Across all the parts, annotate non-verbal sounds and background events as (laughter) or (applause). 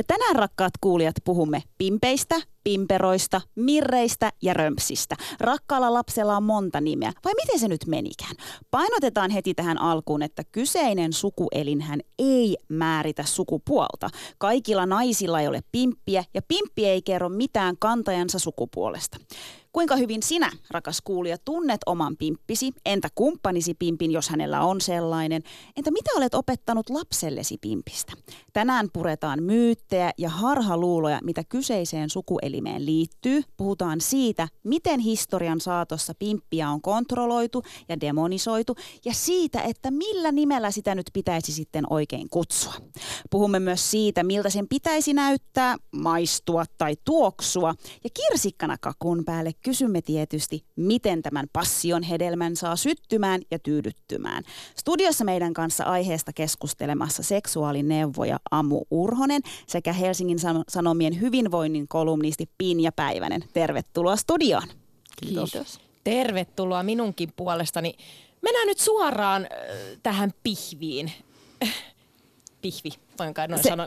Ja tänään rakkaat kuulijat puhumme pimpeistä, pimperoista, mirreistä ja römpsistä. Rakkaalla lapsella on monta nimeä. Vai miten se nyt menikään? Painotetaan heti tähän alkuun, että kyseinen sukuelinhän ei määritä sukupuolta. Kaikilla naisilla ei ole pimppiä ja pimppi ei kerro mitään kantajansa sukupuolesta. Kuinka hyvin sinä, rakas kuulija, tunnet oman pimppisi? Entä kumppanisi pimpin, jos hänellä on sellainen? Entä mitä olet opettanut lapsellesi pimpistä? Tänään puretaan myyttejä ja harhaluuloja, mitä kyseiseen sukuelimeen liittyy. Puhutaan siitä, miten historian saatossa pimppiä on kontrolloitu ja demonisoitu ja siitä, että millä nimellä sitä nyt pitäisi sitten oikein kutsua. Puhumme myös siitä, miltä sen pitäisi näyttää, maistua tai tuoksua. Ja kirsikkana kakun päälle kysymme tietysti, miten tämän passion hedelmän saa syttymään ja tyydyttymään. Studiossa meidän kanssa aiheesta keskustelemassa seksuaalineuvoja Amu Urhonen sekä Helsingin Sanomien hyvinvoinnin kolumnisti Pinja Päivänen. Tervetuloa studioon. Kiitos. Kiitos. Tervetuloa minunkin puolestani. Mennään nyt suoraan äh, tähän pihviin. (laughs) Pihvi, voinko noin se, sanoa?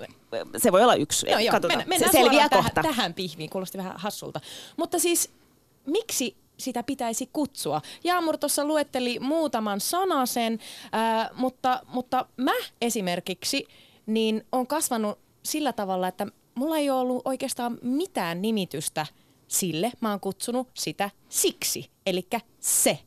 Se voi olla yksi. Joo, joo. Katsotaan. Mennään, mennään se selviää kohta. Tähän, tähän pihviin, kuulosti vähän hassulta. Mutta siis miksi sitä pitäisi kutsua. Jaamur tuossa luetteli muutaman sanasen, ää, mutta, mutta mä esimerkiksi niin on kasvanut sillä tavalla, että mulla ei ole ollut oikeastaan mitään nimitystä sille. Mä oon kutsunut sitä siksi, eli se.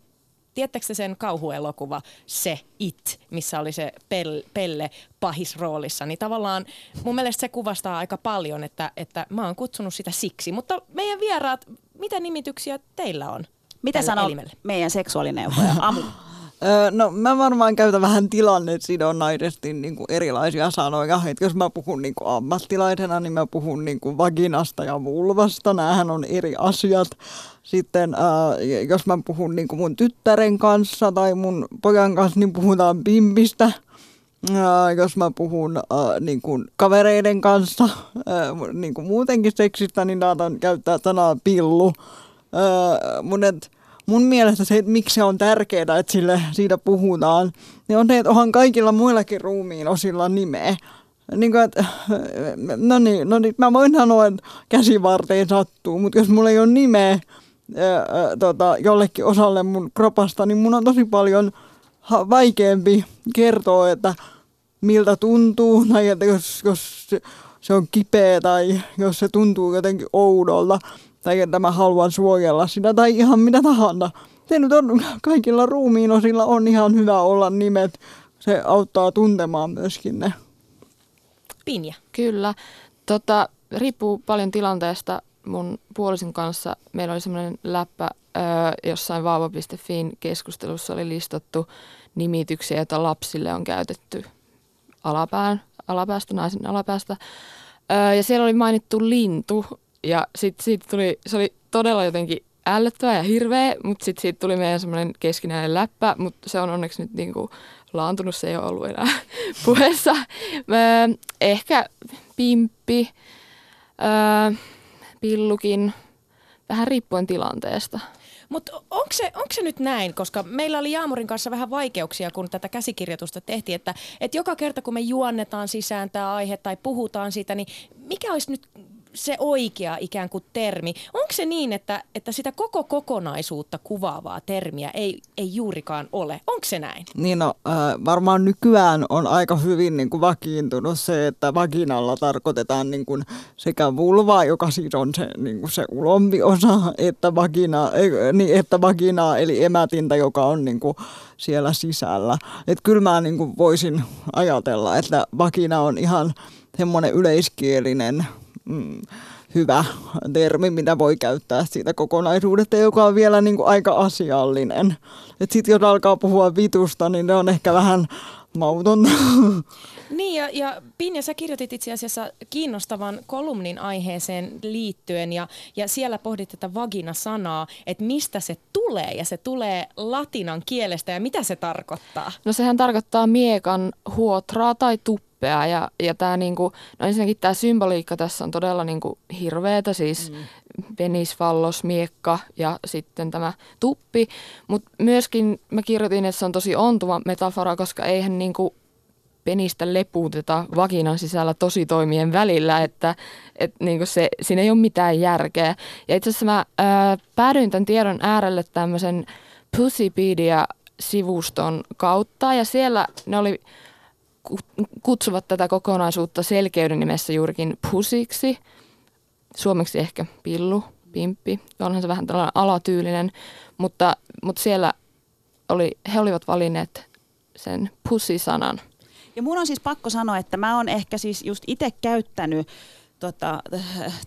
Tiedättekö sen kauhuelokuva Se It, missä oli se Pelle, Pelle pahisroolissa, niin tavallaan mun mielestä se kuvastaa aika paljon, että, että mä oon kutsunut sitä siksi. Mutta meidän vieraat, mitä nimityksiä teillä on? Mitä sanoo elimelle? meidän seksuaalineuvoja? (laughs) Amu. Öö, No mä varmaan käytän vähän tilannesidonnaisesti niin kuin erilaisia sanoja. Et jos mä puhun niin kuin ammattilaisena, niin mä puhun niin kuin vaginasta ja vulvasta. Nämähän on eri asiat. Sitten ää, jos mä puhun niin kuin mun tyttären kanssa tai mun pojan kanssa, niin puhutaan pimpistä. Jos mä puhun ää, niin kuin kavereiden kanssa, ää, niin kuin muutenkin seksistä, niin saatan käyttää sanaa pillu. Ää, mun et, mun mielestä se, että miksi se on tärkeää, että sille, siitä puhutaan, niin on se, että onhan kaikilla muillakin ruumiin osilla nimeä. Niin kuin, että, no niin, no niin, mä voin sanoa, että käsivarteen sattuu, mutta jos mulla ei ole nimeä ää, tota, jollekin osalle mun kropasta, niin mun on tosi paljon vaikeampi kertoa, että miltä tuntuu, (laughs) tai että jos, jos se- se on kipeä tai jos se tuntuu jotenkin oudolta, tai että mä haluan suojella sitä tai ihan mitä tahansa. Se nyt on, kaikilla ruumiin osilla on ihan hyvä olla nimet. Se auttaa tuntemaan myöskin ne. Pinja. Kyllä. Tota, riippuu paljon tilanteesta. Mun puolison kanssa meillä oli semmoinen läppä öö, jossain vaava.fin keskustelussa oli listattu nimityksiä, joita lapsille on käytetty alapään, alapäästä, naisen alapäästä. Öö, ja siellä oli mainittu lintu ja sitten siitä tuli, se oli todella jotenkin ällöttävä ja hirveä, mutta sitten siitä tuli meidän semmoinen keskinäinen läppä, mutta se on onneksi nyt niinku laantunut, se ei ole ollut enää (laughs) puheessa. Öö, ehkä pimppi, öö, pillukin, vähän riippuen tilanteesta. Mutta onko se, onko se nyt näin, koska meillä oli Jaamurin kanssa vähän vaikeuksia, kun tätä käsikirjoitusta tehtiin, että, että joka kerta kun me juonnetaan sisään tämä aihe tai puhutaan siitä, niin mikä olisi nyt se oikea ikään kuin termi? Onko se niin, että, että sitä koko kokonaisuutta kuvaavaa termiä ei, ei juurikaan ole? Onko se näin? Niin no, äh, varmaan nykyään on aika hyvin niin kuin vakiintunut se, että vaginalla tarkoitetaan niin kuin sekä vulvaa, joka siis on se, niin kuin se ulompi osa, että, vagina, ei, niin, että vaginaa eli emätintä, joka on niin kuin siellä sisällä. Et kyllä mä niin kuin voisin ajatella, että vagina on ihan semmoinen yleiskielinen mm, hyvä termi, mitä voi käyttää siitä kokonaisuudesta, joka on vielä niin kuin aika asiallinen. Sitten jos alkaa puhua vitusta, niin ne on ehkä vähän mautonta. (laughs) Niin ja, ja Pinja, sä kirjoitit itse asiassa kiinnostavan kolumnin aiheeseen liittyen ja, ja siellä pohdit tätä vagina-sanaa, että mistä se tulee ja se tulee latinan kielestä ja mitä se tarkoittaa? No sehän tarkoittaa miekan huotraa tai tuppea. upea. Ja, ja tämä niinku, no ensinnäkin tämä symboliikka tässä on todella niinku hirveätä, siis mm. penis, fallos, miekka ja sitten tämä tuppi. Mutta myöskin mä kirjoitin, että se on tosi ontuva metafora, koska eihän niinku penistä lepuuteta vaginan sisällä tosi toimien välillä, että et niinku se, siinä ei ole mitään järkeä. Ja itse asiassa mä ää, päädyin tämän tiedon äärelle tämmöisen Pussypedia-sivuston kautta ja siellä ne oli kutsuvat tätä kokonaisuutta selkeyden nimessä juurikin pusiksi, suomeksi ehkä pillu, pimppi, onhan se vähän tällainen alatyylinen, mutta, mutta siellä oli, he olivat valinneet sen pussisanan. Ja mun on siis pakko sanoa, että mä oon ehkä siis just itse käyttänyt tota,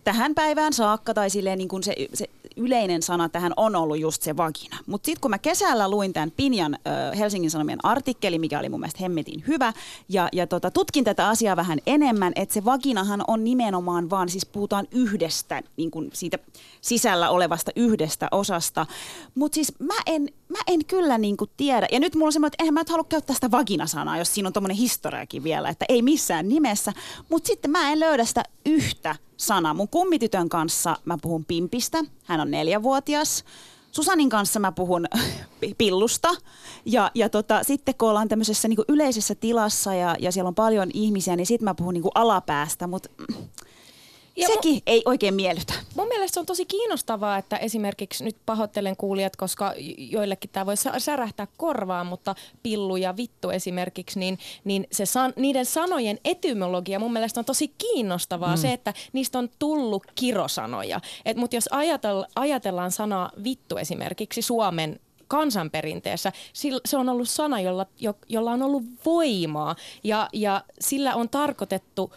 tähän päivään saakka, tai silleen niin kuin se, se yleinen sana tähän on ollut just se vagina. Mutta sitten kun mä kesällä luin tämän Pinjan ö, Helsingin Sanomien artikkeli, mikä oli mun mielestä hemmetin hyvä, ja, ja tota, tutkin tätä asiaa vähän enemmän, että se vaginahan on nimenomaan vaan, siis puhutaan yhdestä, niin kuin siitä sisällä olevasta yhdestä osasta. Mutta siis mä en, mä en kyllä niin kuin tiedä, ja nyt mulla on semmoinen, että eihän mä nyt halua käyttää sitä vaginasanaa, jos siinä on tommonen historiakin vielä, että ei missään nimessä, mutta sitten mä en löydä sitä yhtä sana. Mun kummitytön kanssa mä puhun pimpistä, hän on neljävuotias. Susanin kanssa mä puhun (laughs) pillusta. Ja, ja tota, sitten kun ollaan tämmöisessä niin yleisessä tilassa ja, ja siellä on paljon ihmisiä, niin sitten mä puhun niin alapäästä, mutta ja Sekin mu- ei oikein miellytä. Mun mielestä se on tosi kiinnostavaa, että esimerkiksi nyt pahoittelen kuulijat, koska joillekin tämä voi särähtää korvaan, mutta pillu ja vittu esimerkiksi, niin, niin se san, niiden sanojen etymologia mun mielestä on tosi kiinnostavaa. Mm. Se, että niistä on tullut kirosanoja. Mutta jos ajatell, ajatellaan sanaa vittu esimerkiksi Suomen kansanperinteessä, se on ollut sana, jolla, jolla on ollut voimaa ja, ja sillä on tarkoitettu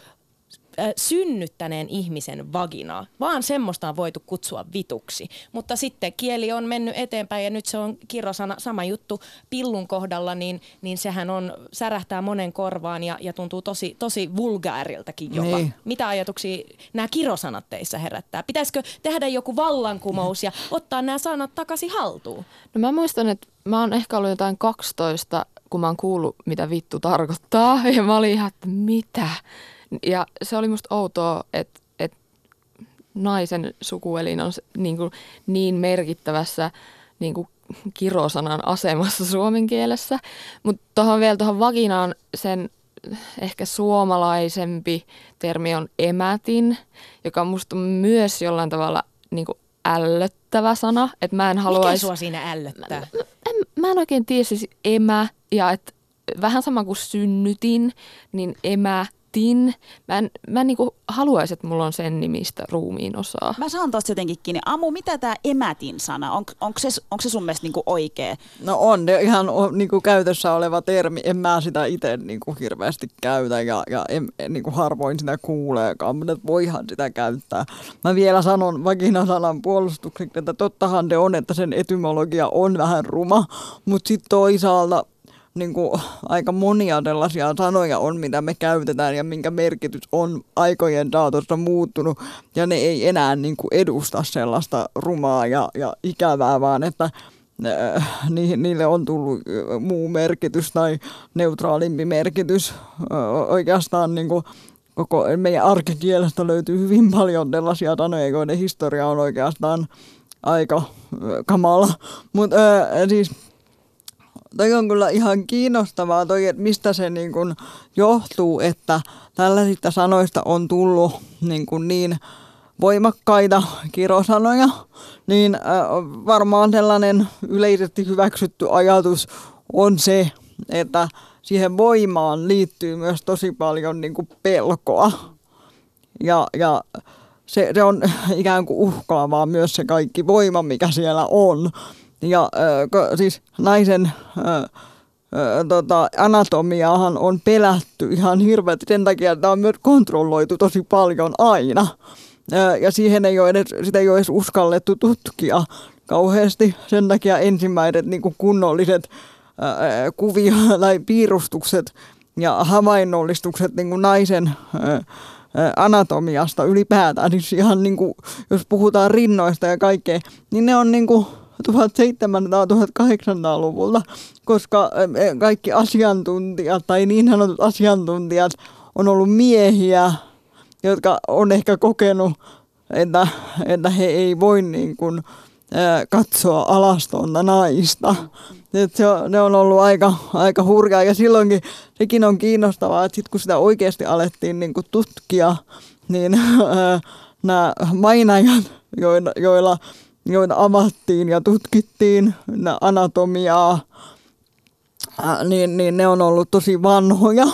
synnyttäneen ihmisen vaginaa, vaan semmoista on voitu kutsua vituksi. Mutta sitten kieli on mennyt eteenpäin ja nyt se on kirosana, sama juttu pillun kohdalla, niin, niin sehän on, särähtää monen korvaan ja, ja tuntuu tosi, tosi vulgaariltakin jopa. Niin. Mitä ajatuksia nämä kirosanat teissä herättää? Pitäisikö tehdä joku vallankumous ja ottaa nämä sanat takaisin haltuun? No mä muistan, että mä oon ehkä ollut jotain 12, kun mä oon kuullut, mitä vittu tarkoittaa. (laughs) Ja mä olin ihan, että mitä? Ja se oli musta outoa, että, että naisen sukuelin on niin, kuin niin merkittävässä niin kuin kirosanan asemassa suomen kielessä. Mutta tuohon vielä tuohon vaginaan sen ehkä suomalaisempi termi on emätin, joka musta myös jollain tavalla niin kuin ällöttävä sana. Että mä en haluaisi... Mikä sua siinä ällöttää? Mä, en, mä en oikein tiedä siis emä ja että vähän sama kuin synnytin, niin emä emätin. Mä en, mä en niinku haluaisi, että mulla on sen nimistä ruumiin osaa. Mä saan tosta jotenkin kiinni. Amu, mitä tämä emätin sana, on, onko se, onko se sun mielestä niinku oikea? No on, ne ihan niinku käytössä oleva termi. En mä sitä itse niinku hirveästi käytä ja, ja en, en niinku harvoin sitä kuuleekaan, mutta voihan sitä käyttää. Mä vielä sanon vaginasanan puolustukseksi, että tottahan ne on, että sen etymologia on vähän ruma, mutta sitten toisaalta niin kuin, aika monia tällaisia sanoja on, mitä me käytetään ja minkä merkitys on aikojen saatossa muuttunut. Ja ne ei enää niin kuin, edusta sellaista rumaa ja, ja ikävää, vaan että äh, niille on tullut äh, muu merkitys tai neutraalimpi merkitys. Äh, oikeastaan niin kuin, koko meidän arkikielestä löytyy hyvin paljon tällaisia sanoja, joiden historia on oikeastaan aika kamala. Mutta siis toi on kyllä ihan kiinnostavaa toi, että mistä se niin kuin johtuu, että tällaisista sanoista on tullut niin, kuin niin voimakkaita kirosanoja, niin varmaan sellainen yleisesti hyväksytty ajatus on se, että siihen voimaan liittyy myös tosi paljon niin kuin pelkoa. Ja, ja se, se on ikään kuin uhkaavaa myös se kaikki voima, mikä siellä on. Ja äh, siis naisen äh, tota, anatomiaahan on pelätty ihan hirveästi sen takia, että tämä on myös kontrolloitu tosi paljon aina. Ja siihen ei ole edes, sitä ei ole edes uskallettu tutkia kauheasti. Sen takia ensimmäiset niin kuin kunnolliset kuvia (laughs) tai piirustukset ja havainnollistukset niin kuin naisen anatomiasta ylipäätään, siis ihan niin kuin, jos puhutaan rinnoista ja kaikkea, niin ne on niin kuin 1700-1800-luvulta, koska kaikki asiantuntijat tai niin sanotut asiantuntijat on ollut miehiä, jotka on ehkä kokenut, että, että he ei voi niin kuin, katsoa alastonta naista. Et se on, ne on ollut aika, aika hurjaa ja silloinkin sekin on kiinnostavaa, että sit kun sitä oikeasti alettiin niin kuin tutkia, niin nämä mainajat, joilla, joilla, joita avattiin ja tutkittiin anatomiaa, niin, niin ne on ollut tosi vanhoja.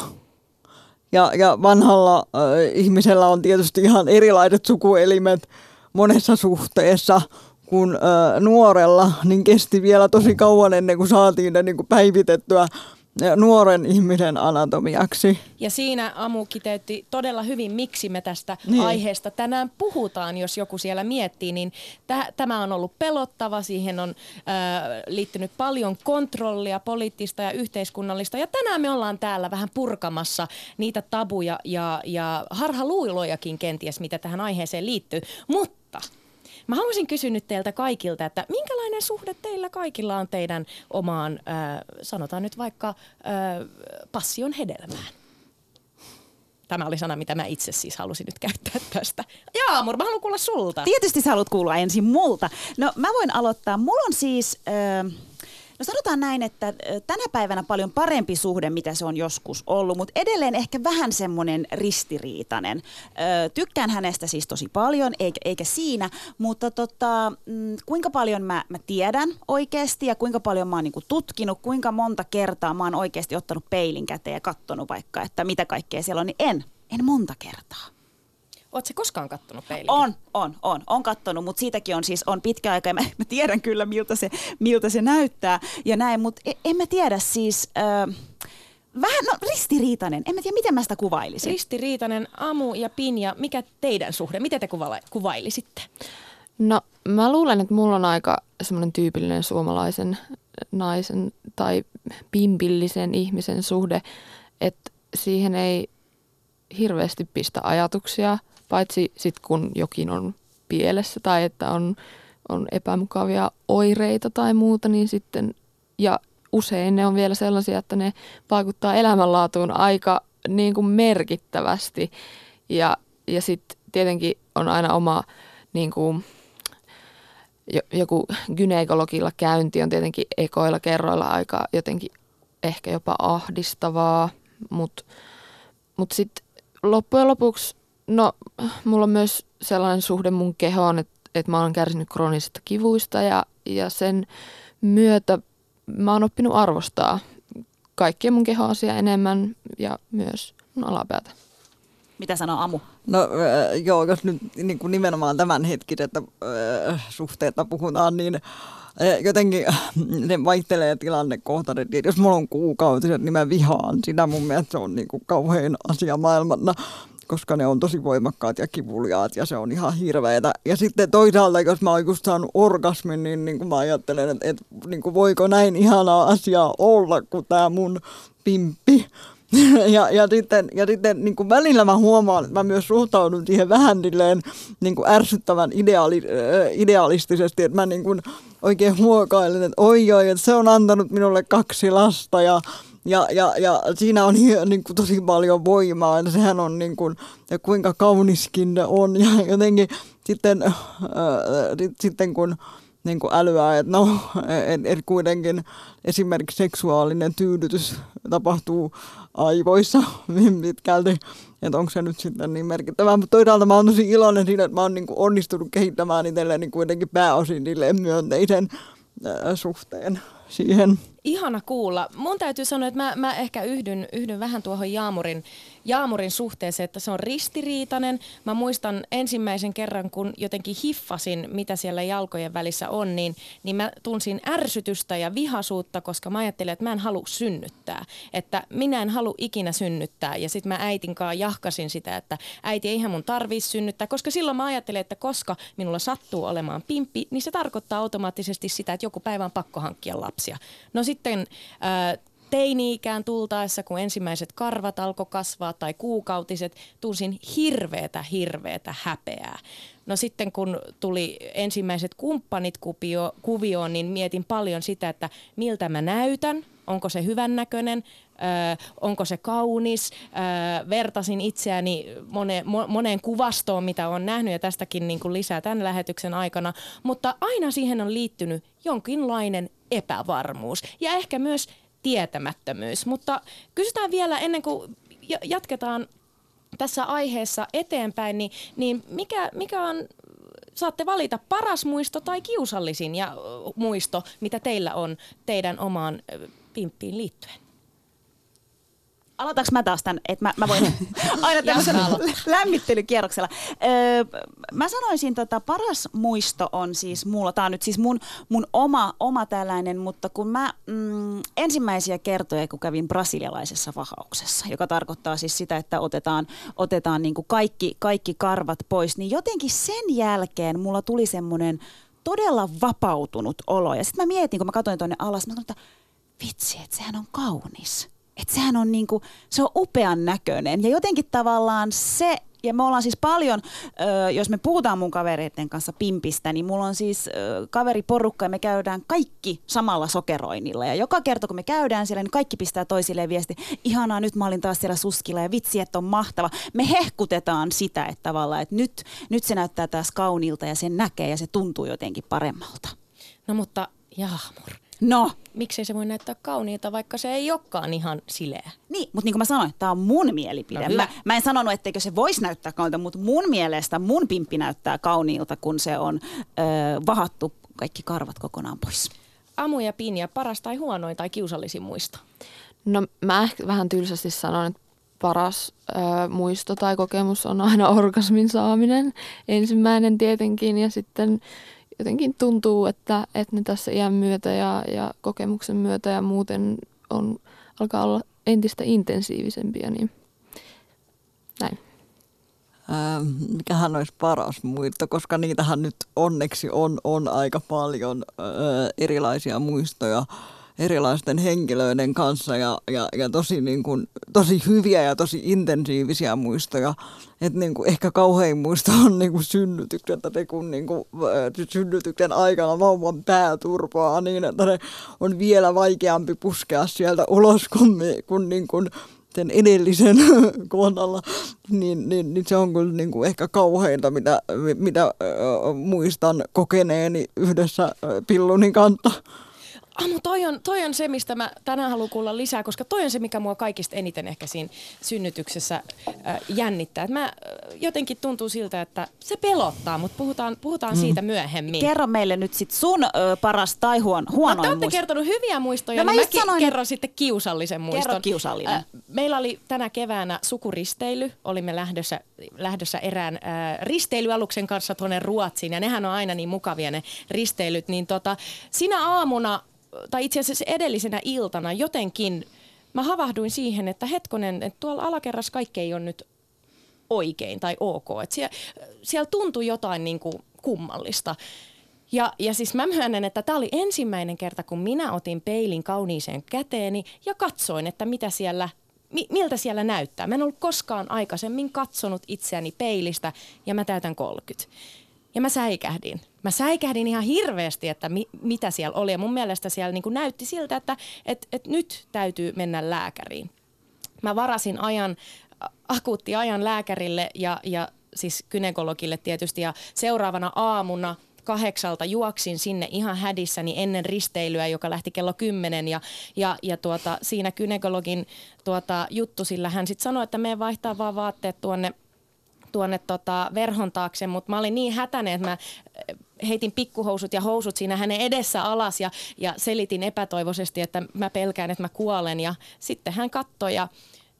Ja, ja vanhalla äh, ihmisellä on tietysti ihan erilaiset sukuelimet monessa suhteessa kuin äh, nuorella, niin kesti vielä tosi kauan ennen kuin saatiin ne niin kuin päivitettyä nuoren ihmisen anatomiaksi. Ja siinä Amu kiteytti todella hyvin, miksi me tästä niin. aiheesta tänään puhutaan, jos joku siellä miettii, niin täh- tämä on ollut pelottava, siihen on äh, liittynyt paljon kontrollia, poliittista ja yhteiskunnallista, ja tänään me ollaan täällä vähän purkamassa niitä tabuja ja, ja harhaluulojakin kenties, mitä tähän aiheeseen liittyy, mutta Mä haluaisin kysyä nyt teiltä kaikilta, että minkälainen suhde teillä kaikilla on teidän omaan, äh, sanotaan nyt vaikka äh, passion hedelmään? Tämä oli sana, mitä mä itse siis halusin nyt käyttää tästä. Jaamur, mä haluan kuulla sulta. Tietysti sä haluat kuulla ensin multa. No mä voin aloittaa. Mulla on siis... Äh, No sanotaan näin, että tänä päivänä paljon parempi suhde, mitä se on joskus ollut, mutta edelleen ehkä vähän semmoinen ristiriitainen. tykkään hänestä siis tosi paljon, eikä, eikä siinä, mutta tota, mm, kuinka paljon mä, mä tiedän oikeasti ja kuinka paljon mä oon niinku tutkinut, kuinka monta kertaa mä oon oikeasti ottanut peilin käteen ja katsonut vaikka, että mitä kaikkea siellä on, niin en, en monta kertaa. Oletko koskaan kattonut peiliin? On, on, on. On kattonut, mutta siitäkin on siis on pitkä aika ja mä, mä tiedän kyllä miltä se, miltä se näyttää ja näin, mutta en, en mä tiedä siis... Äh, Vähän no, ristiriitainen. En mä tiedä, miten mä sitä kuvailisin. Ristiriitainen Amu ja Pinja, mikä teidän suhde? Miten te kuva- kuvailisitte? No mä luulen, että mulla on aika semmoinen tyypillinen suomalaisen naisen tai pimpillisen ihmisen suhde, että siihen ei hirveästi pistä ajatuksia – paitsi sitten kun jokin on pielessä tai että on, on epämukavia oireita tai muuta, niin sitten, ja usein ne on vielä sellaisia, että ne vaikuttaa elämänlaatuun aika niin kuin merkittävästi. Ja, ja sitten tietenkin on aina oma niin kuin, joku gynekologilla käynti on tietenkin ekoilla kerroilla aika jotenkin ehkä jopa ahdistavaa, mutta mut sitten loppujen lopuksi No, mulla on myös sellainen suhde mun kehoon, että, että mä oon kärsinyt kroonisista kivuista ja, ja sen myötä mä oon oppinut arvostaa kaikkien mun kehoasia enemmän ja myös mun alapäätä. Mitä sanoo Amu? No äh, joo, jos nyt niin kuin nimenomaan tämän hetkisestä äh, suhteesta puhutaan, niin äh, jotenkin ne vaihtelee tilannekohtaisesti. Jos mulla on kuukautiset, niin mä vihaan sitä. Mun mielestä se on niin kuin kauhein asia maailmana koska ne on tosi voimakkaat ja kivuliaat ja se on ihan hirveetä. Ja sitten toisaalta, jos mä oon just saanut orgasmin, niin, niin kuin mä ajattelen, että, että niin kuin voiko näin ihanaa asiaa olla kuin tämä mun pimppi. (laughs) ja, ja sitten, ja sitten niin kuin välillä mä huomaan, että mä myös suhtaudun siihen vähän niin kuin ärsyttävän ideaali, idealistisesti, että mä niin kuin oikein huokailen, että oi oi, että se on antanut minulle kaksi lasta ja ja, ja, ja siinä on (laughs) niin kuin, tosi paljon voimaa, että sehän on niin kuin, ja kuinka kauniskin on. (laughs) Ja jotenkin sitten, äh, sitten kun niin kuin älyää, että no, (laughs) et, et kuitenkin esimerkiksi seksuaalinen tyydytys tapahtuu aivoissa pitkälti, että onko se nyt sitten niin merkittävää. Mutta toisaalta mä oon tosi iloinen siitä, että mä oon niin kuin onnistunut kehittämään itselleni kuitenkin pääosin myönteisen äh, suhteen siihen. Ihana kuulla. Mun täytyy sanoa, että mä, mä ehkä yhdyn, yhdyn vähän tuohon Jaamurin, Jaamurin suhteeseen, että se on ristiriitainen. Mä muistan ensimmäisen kerran, kun jotenkin hiffasin, mitä siellä jalkojen välissä on, niin, niin mä tunsin ärsytystä ja vihasuutta, koska mä ajattelin, että mä en halua synnyttää. Että minä en halua ikinä synnyttää. Ja sitten mä äitin kanssa jahkasin sitä, että äiti ei ihan mun tarvii synnyttää, koska silloin mä ajattelin, että koska minulla sattuu olemaan pimppi, niin se tarkoittaa automaattisesti sitä, että joku päivä on pakko hankkia lapsia. No sitten äh, teini-ikään tultaessa, kun ensimmäiset karvat alkoi kasvaa tai kuukautiset, tunsin hirveätä, hirveätä häpeää. No sitten kun tuli ensimmäiset kumppanit kuvioon, niin mietin paljon sitä, että miltä mä näytän, onko se hyvännäköinen, onko se kaunis. vertasin itseäni moneen, moneen kuvastoon, mitä olen nähnyt ja tästäkin niin kuin lisää tämän lähetyksen aikana. Mutta aina siihen on liittynyt jonkinlainen epävarmuus ja ehkä myös tietämättömyys. Mutta kysytään vielä ennen kuin jatketaan tässä aiheessa eteenpäin, niin, niin mikä, mikä on saatte valita paras muisto tai kiusallisin ja muisto, mitä teillä on teidän omaan pimppiin liittyen. Aloitaks mä taas tämän, että mä, mä voin (laughs) aina tämmöisellä lämmittelykierroksella. Öö, mä sanoisin, tota, paras muisto on siis mulla, tää on nyt siis mun, mun oma, oma tällainen, mutta kun mä mm, ensimmäisiä kertoja, kun kävin brasilialaisessa vahauksessa, joka tarkoittaa siis sitä, että otetaan, otetaan niin kuin kaikki, kaikki karvat pois, niin jotenkin sen jälkeen mulla tuli semmoinen todella vapautunut olo. Ja sitten mä mietin, kun mä katsoin tuonne alas, mä sanoin, että vitsi, että sehän on kaunis että sehän on niinku, se on upean näköinen. Ja jotenkin tavallaan se, ja me ollaan siis paljon, jos me puhutaan mun kavereiden kanssa pimpistä, niin mulla on siis kaveriporukka ja me käydään kaikki samalla sokeroinnilla. Ja joka kerta kun me käydään siellä, niin kaikki pistää toisilleen viesti, ihanaa nyt mä olin taas siellä suskilla ja vitsi, että on mahtava. Me hehkutetaan sitä, että tavallaan, että nyt, nyt se näyttää taas kauniilta ja sen näkee ja se tuntuu jotenkin paremmalta. No mutta Jahmur, No. Miksei se voi näyttää kauniilta, vaikka se ei olekaan ihan sileä? Niin, mutta niin kuin mä sanoin, tämä on mun mielipide. No, mä, mä en sanonut, etteikö se voisi näyttää kauniilta, mutta mun mielestä mun pimppi näyttää kauniilta, kun se on ö, vahattu kaikki karvat kokonaan pois. Amu ja Pinja, paras tai huonoin tai kiusallisin muisto? No mä ehkä vähän tylsästi sanon, että paras ö, muisto tai kokemus on aina (laughs) orgasmin saaminen. Ensimmäinen tietenkin ja sitten jotenkin tuntuu, että, että ne tässä iän myötä ja, ja kokemuksen myötä ja muuten on, alkaa olla entistä intensiivisempiä, niin näin. Ähm, mikähän olisi paras muisto, koska niitähän nyt onneksi on, on aika paljon äh, erilaisia muistoja erilaisten henkilöiden kanssa ja, ja, ja tosi, niin kuin, tosi hyviä ja tosi intensiivisiä muistoja. Et niin kuin, ehkä kauhein muisto on niin kuin synnytykset, että te kun niin kuin, synnytyksen aikana vauvan pää turpoaa niin, että ne on vielä vaikeampi puskea sieltä ulos kuin, kun niin kuin, sen edellisen (laughs) kohdalla, niin, niin, niin se on kyllä niin kuin ehkä kauheinta, mitä, mitä äh, muistan kokeneeni yhdessä Pillunin kanssa. Ah, mutta toi on, toi on se, mistä mä tänään haluan kuulla lisää, koska toi on se, mikä mua kaikista eniten ehkä siinä synnytyksessä äh, jännittää. Et mä äh, jotenkin tuntuu siltä, että se pelottaa, mutta puhutaan, puhutaan mm. siitä myöhemmin. Kerro meille nyt sit sun ö, paras tai huon, huonoin no, Te olette kertonut hyviä muistoja, no, niin mä mäkin sanoin, kerron sitten kiusallisen muiston. Kerro kiusallinen. Äh, meillä oli tänä keväänä sukuristeily. Olimme lähdössä, lähdössä erään äh, risteilyaluksen kanssa tuonne Ruotsiin, ja nehän on aina niin mukavia ne risteilyt. Niin tota, sinä aamuna tai itse asiassa edellisenä iltana jotenkin mä havahduin siihen, että hetkonen, että tuolla alakerrassa kaikki ei ole nyt oikein tai ok. Että siellä, siellä tuntui jotain niin kuin kummallista. Ja, ja siis mä myönnän, että tämä oli ensimmäinen kerta, kun minä otin peilin kauniiseen käteeni ja katsoin, että mitä siellä, mi, miltä siellä näyttää. Mä en ollut koskaan aikaisemmin katsonut itseäni peilistä ja mä täytän 30. Ja mä säikähdin. Mä säikähdin ihan hirveästi, että mi, mitä siellä oli. Ja mun mielestä siellä niin näytti siltä, että et, et nyt täytyy mennä lääkäriin. Mä varasin ajan, akuutti ajan lääkärille ja, ja siis kynekologille tietysti. Ja seuraavana aamuna kahdeksalta juoksin sinne ihan hädissäni ennen risteilyä, joka lähti kello kymmenen ja, ja, ja tuota, siinä kynekologin tuota, juttu, sillä hän sitten sanoi, että me vaihtaa vaan vaatteet tuonne tuonne tota verhon taakse, mutta mä olin niin hätäinen, että mä heitin pikkuhousut ja housut siinä hänen edessä alas ja, ja selitin epätoivoisesti, että mä pelkään, että mä kuolen. Ja sitten hän katsoi ja,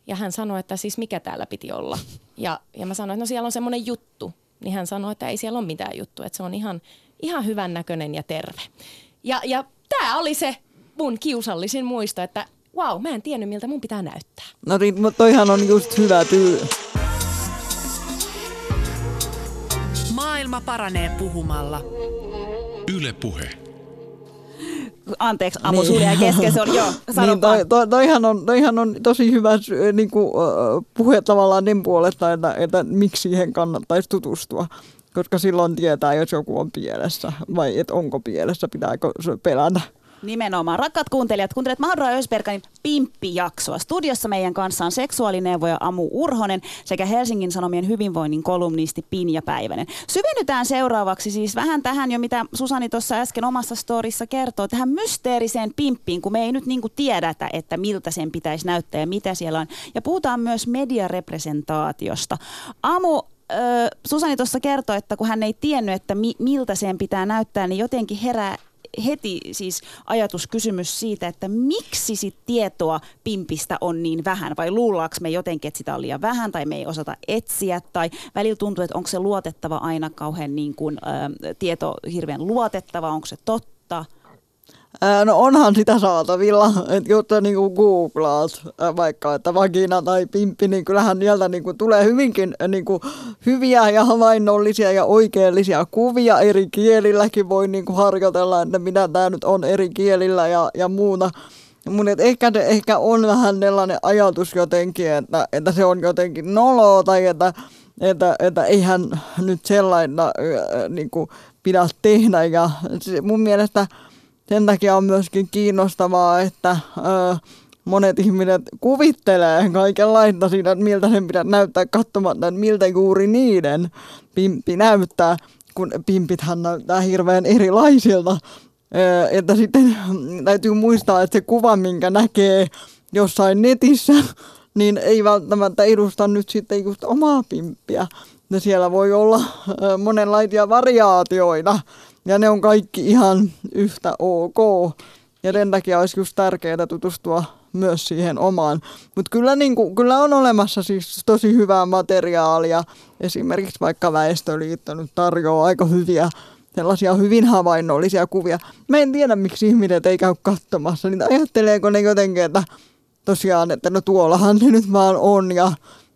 ja hän sanoi, että siis mikä täällä piti olla. Ja, ja mä sanoin, että no siellä on semmoinen juttu. Niin hän sanoi, että ei siellä ole mitään juttua, että se on ihan, ihan hyvän näköinen ja terve. Ja, ja tämä oli se mun kiusallisin muisto, että wow, mä en tiennyt miltä mun pitää näyttää. No niin, toihan on just hyvä tyy. Maailma paranee puhumalla. Yle Puhe. Anteeksi, Amu, niin. kesken. Se on, joo, niin, toi, toi, toihan, on, toihan on tosi hyvä niin kuin, uh, puhe tavallaan niin puolesta, että, että miksi siihen kannattaisi tutustua. Koska silloin tietää, jos joku on pielessä vai että onko pielessä, pitääkö pelätä. Nimenomaan. Rakkaat kuuntelijat, kuuntelet Mahdra Ösberganin Pimppi-jaksoa. Studiossa meidän kanssa on seksuaalineuvoja Amu Urhonen sekä Helsingin Sanomien hyvinvoinnin kolumnisti Pinja Päivänen. Syvennytään seuraavaksi siis vähän tähän jo, mitä Susani tuossa äsken omassa storissa kertoo, tähän mysteeriseen pimppiin, kun me ei nyt niinku tiedetä, että miltä sen pitäisi näyttää ja mitä siellä on. Ja puhutaan myös mediarepresentaatiosta. Amu, Susani tuossa kertoi, että kun hän ei tiennyt, että mi- miltä sen pitää näyttää, niin jotenkin herää heti siis ajatuskysymys siitä, että miksi sit tietoa pimpistä on niin vähän? Vai luullaanko me jotenkin, että sitä on liian vähän tai me ei osata etsiä? Tai välillä tuntuu, että onko se luotettava aina kauhean niin kuin, ä, tieto hirveän luotettava, onko se totta – no onhan sitä saatavilla, että jotta niinku googlaat vaikka, että vagina tai pimppi, niin kyllähän sieltä niinku tulee hyvinkin niinku hyviä ja havainnollisia ja oikeellisia kuvia. Eri kielilläkin voi niinku harjoitella, että mitä tämä nyt on eri kielillä ja, ja muuta. Mutta ehkä, ehkä on vähän sellainen ajatus jotenkin, että, että se on jotenkin noloa tai että, että, että eihän nyt sellainen niin pidä tehdä. Ja mun mielestä sen takia on myöskin kiinnostavaa, että ö, monet ihmiset kuvittelee kaikenlaista siitä, että miltä sen pitää näyttää katsomatta, että miltä juuri niiden pimpi näyttää, kun pimpithän näyttää hirveän erilaisilta. Ö, että sitten täytyy muistaa, että se kuva, minkä näkee jossain netissä, niin ei välttämättä edusta nyt sitten just omaa pimppiä. Ja siellä voi olla monenlaisia variaatioita ja ne on kaikki ihan yhtä ok. Ja sen takia olisi just tärkeää tutustua myös siihen omaan. Mutta kyllä, niin kyllä on olemassa siis tosi hyvää materiaalia. Esimerkiksi vaikka Väestöliitto nyt tarjoaa aika hyviä sellaisia hyvin havainnollisia kuvia. Mä en tiedä, miksi ihmiset ei käy katsomassa. Niin ajatteleeko ne jotenkin, että tosiaan, että no tuollahan se nyt vaan on ja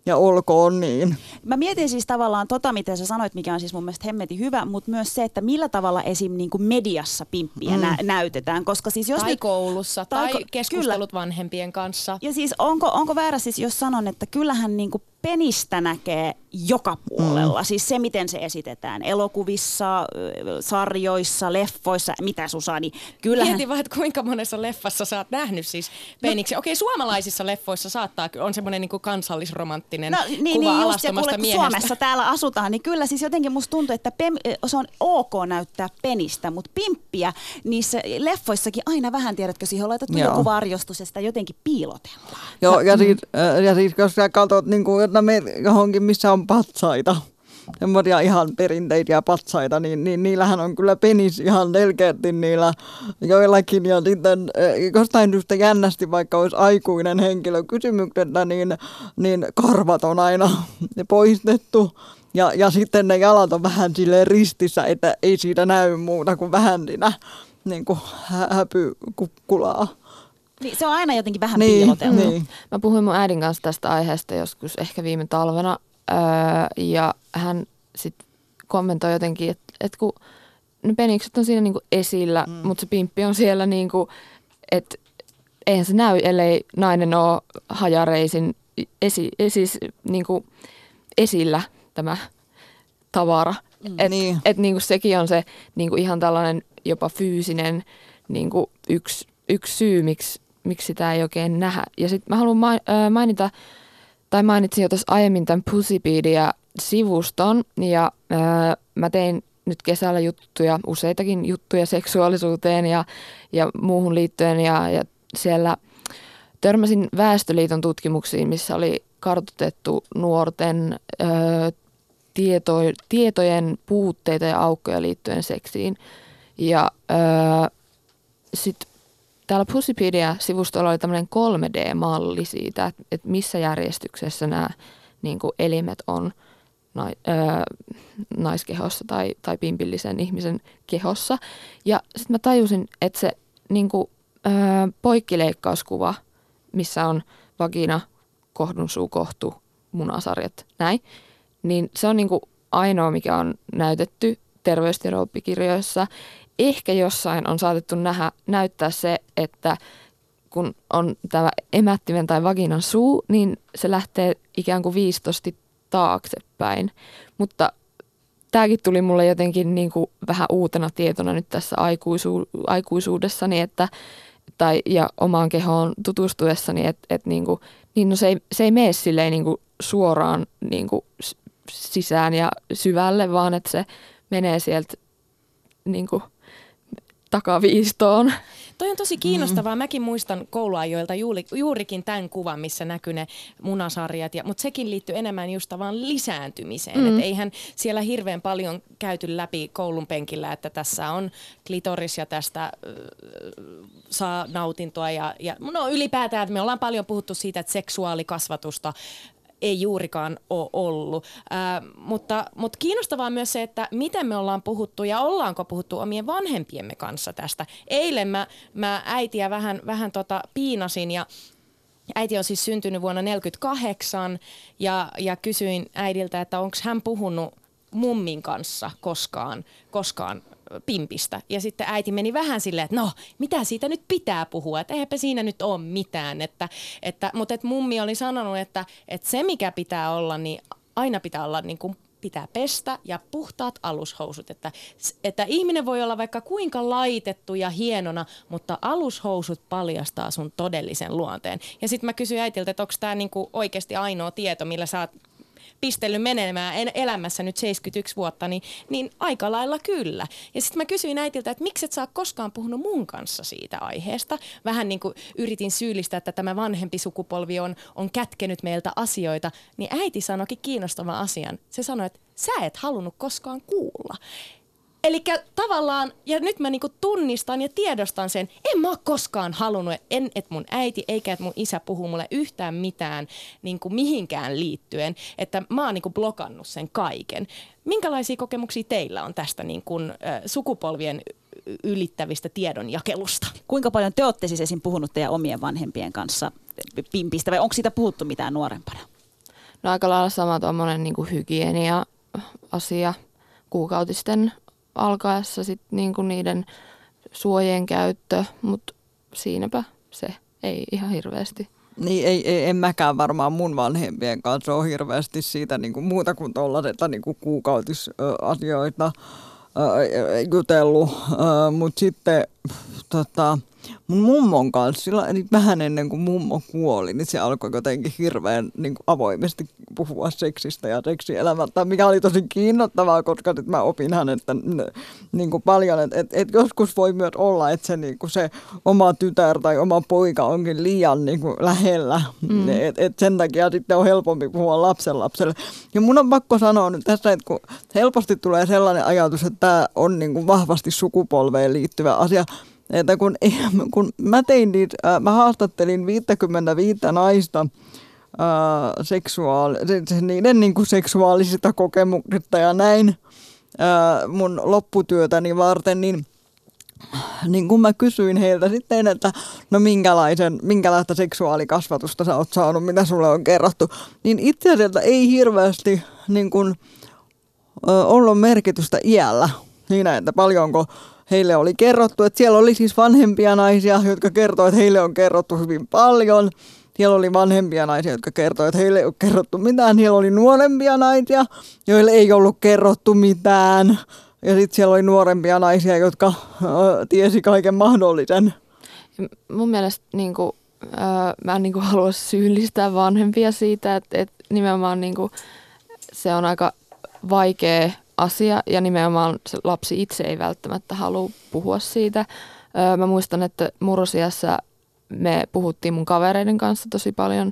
ja olkoon niin. Mä mietin siis tavallaan tota, mitä sä sanoit, mikä on siis mun mielestä hemmeti hyvä, mutta myös se, että millä tavalla esim. Niin kuin mediassa pimppiä mm. nä- näytetään. Koska siis jos tai nyt, koulussa, tai, tai keskustelut kyllä. vanhempien kanssa. Ja siis onko, onko väärä siis, jos sanon, että kyllähän niin kuin penistä näkee joka puolella. Mm. Siis se, miten se esitetään elokuvissa, sarjoissa, leffoissa, mitä Susani. Kyllähän... Mieti vaan, että kuinka monessa leffassa sä oot nähnyt siis peniksi. No, Okei, suomalaisissa leffoissa saattaa, on semmoinen niin kansallisromanttinen no, niin, kuva niin, just, ja kuule, miehestä. Suomessa täällä asutaan, niin kyllä siis jotenkin musta tuntuu, että pem, se on ok näyttää penistä, mutta pimppiä niissä leffoissakin aina vähän, tiedätkö, siihen on laitettu Joo. joku varjostus ja sitä jotenkin piilotellaan. Joo, ja, siis, ja siis jos sä katsot niin kuin että me johonkin, missä on patsaita, semmoisia ihan perinteisiä patsaita, niin, niin niillähän on kyllä penis ihan selkeästi niillä joillakin. Ja sitten eh, jostain syystä jännästi, vaikka olisi aikuinen henkilö kysymyksenä, niin, niin karvat on aina (laughs) poistettu. Ja, ja sitten ne jalat on vähän sille ristissä, että ei siitä näy muuta kuin vähän siinä niin kuin häpykukkulaa. Niin, se on aina jotenkin vähän niin, piiloteltu. Niin. Mä puhuin mun äidin kanssa tästä aiheesta joskus ehkä viime talvena öö, ja hän sitten kommentoi jotenkin, että, että kun ne penikset on siinä niinku esillä, mm. mutta se pimppi on siellä niinku, että eihän se näy, ellei nainen ole hajareisin esi, esi, niinku esillä tämä tavara. Mm, että niin. et niinku sekin on se niinku ihan tällainen jopa fyysinen niinku yksi, yksi syy, miksi miksi sitä ei oikein nähdä. Ja sitten mä haluan mainita, tai mainitsin jo tuossa aiemmin tämän Pussypedia-sivuston, ja ää, mä tein nyt kesällä juttuja, useitakin juttuja seksuaalisuuteen ja, ja muuhun liittyen, ja, ja siellä törmäsin Väestöliiton tutkimuksiin, missä oli kartoitettu nuorten ää, tieto, tietojen puutteita ja aukkoja liittyen seksiin. Ja sitten täällä Pussypedia-sivustolla oli tämmöinen 3D-malli siitä, että, missä järjestyksessä nämä niin kuin elimet on nai, naiskehossa tai, tai pimpillisen ihmisen kehossa. Ja sitten mä tajusin, että se niin kuin, poikkileikkauskuva, missä on vagina, kohdunsuu, kohtu, munasarjat, näin, niin se on niin kuin ainoa, mikä on näytetty terveystiedon ehkä jossain on saatettu nähdä, näyttää se, että kun on tämä emättimen tai vaginan suu, niin se lähtee ikään kuin viistosti taaksepäin. Mutta tämäkin tuli mulle jotenkin niin kuin vähän uutena tietona nyt tässä aikuisu, aikuisuudessani, että, tai, ja omaan kehoon tutustuessani, että, että niin kuin, niin no se, ei, se ei mene silleen niin kuin suoraan niin kuin sisään ja syvälle, vaan että se menee sieltä niin kuin takaviistoon. Toi on tosi kiinnostavaa. Mm. Mäkin muistan kouluajoilta juuri, juurikin tämän kuvan, missä näkyy ne munasarjat. Ja, mutta sekin liittyy enemmän just vaan lisääntymiseen. Mm. Et eihän siellä hirveän paljon käyty läpi koulun penkillä, että tässä on klitoris ja tästä äh, saa nautintoa. Ja, ja no ylipäätään, että me ollaan paljon puhuttu siitä, että seksuaalikasvatusta ei juurikaan ole ollut. Ää, mutta, mutta kiinnostavaa myös se, että miten me ollaan puhuttu ja ollaanko puhuttu omien vanhempiemme kanssa tästä. Eilen mä, mä äitiä vähän, vähän tota piinasin ja Äiti on siis syntynyt vuonna 1948 ja, ja kysyin äidiltä, että onko hän puhunut mummin kanssa koskaan, koskaan pimpistä. Ja sitten äiti meni vähän silleen, että no, mitä siitä nyt pitää puhua, että eihän siinä nyt ole mitään. Että, että, mutta että mummi oli sanonut, että, että se mikä pitää olla, niin aina pitää olla niin kuin pitää pestä ja puhtaat alushousut. Että, että ihminen voi olla vaikka kuinka laitettu ja hienona, mutta alushousut paljastaa sun todellisen luonteen. Ja sitten mä kysyin äitiltä, että onko tämä niinku oikeasti ainoa tieto, millä sä oot pistellyt menemään elämässä nyt 71 vuotta, niin, niin aika lailla kyllä. Ja sitten mä kysyin äitiltä, että miksi et sä koskaan puhunut mun kanssa siitä aiheesta. Vähän niin kuin yritin syyllistää, että tämä vanhempi sukupolvi on, on kätkenyt meiltä asioita, niin äiti sanoikin kiinnostavan asian. Se sanoi, että sä et halunnut koskaan kuulla. Eli tavallaan, ja nyt mä niinku tunnistan ja tiedostan sen, en mä ole koskaan halunnut, en, että mun äiti eikä että mun isä puhuu mulle yhtään mitään niinku mihinkään liittyen, että mä oon niinku blokannut sen kaiken. Minkälaisia kokemuksia teillä on tästä niinku, äh, sukupolvien ylittävistä tiedonjakelusta? Kuinka paljon te olette siis esim. puhunut teidän omien vanhempien kanssa pimpistä vai onko siitä puhuttu mitään nuorempana? No aika lailla sama tuommoinen niin hygienia-asia kuukautisten alkaessa sit niinku niiden suojien käyttö, mutta siinäpä se ei ihan hirveästi. Niin ei, ei, en mäkään varmaan mun vanhempien kanssa ole hirveästi siitä niin kuin muuta kuin tuollaisesta niin kuin kuukautisasioita jutellut, mutta sitten tota, mun mummon kanssa, sillä, eli vähän ennen kuin mummo kuoli, niin se alkoi jotenkin hirveän niin kuin avoimesti puhua seksistä ja seksielämästä, mikä oli tosi kiinnostavaa, koska nyt mä opin hänestä niin kuin paljon, että et, et joskus voi myös olla, että se, niin kuin se oma tytär tai oma poika onkin liian niin kuin lähellä, mm. että et sen takia sitten on helpompi puhua lapsen lapselle. Ja mun on pakko sanoa nyt tässä, että kun helposti tulee sellainen ajatus, että tämä on niin kuin vahvasti sukupolveen liittyvä asia, että kun, (laughs) kun mä tein niitä, äh, mä haastattelin 55 naista ää, äh, seksuaali, niiden niin kuin seksuaalisista kokemuksista ja näin ää, äh, mun lopputyötäni varten, niin niin kun mä kysyin heiltä sitten, että no minkälaisen, minkälaista seksuaalikasvatusta sä oot saanut, mitä sulle on kerrottu, niin itse asiassa ei hirveästi niin kun, ö, ollut merkitystä iällä siinä, että paljonko heille oli kerrottu, että siellä oli siis vanhempia naisia, jotka kertoivat, että heille on kerrottu hyvin paljon. Siellä oli vanhempia naisia, jotka kertoivat, että heille ei ole kerrottu mitään. Siellä oli nuorempia naisia, joille ei ollut kerrottu mitään. Ja sitten siellä oli nuorempia naisia, jotka äh, tiesi kaiken mahdollisen. Mun mielestä niin kuin, äh, mä en niin kuin, halua syyllistää vanhempia siitä, että, että nimenomaan niin kuin, se on aika vaikea asia ja nimenomaan se lapsi itse ei välttämättä halua puhua siitä. Öö, mä muistan, että murrosiassa me puhuttiin mun kavereiden kanssa tosi paljon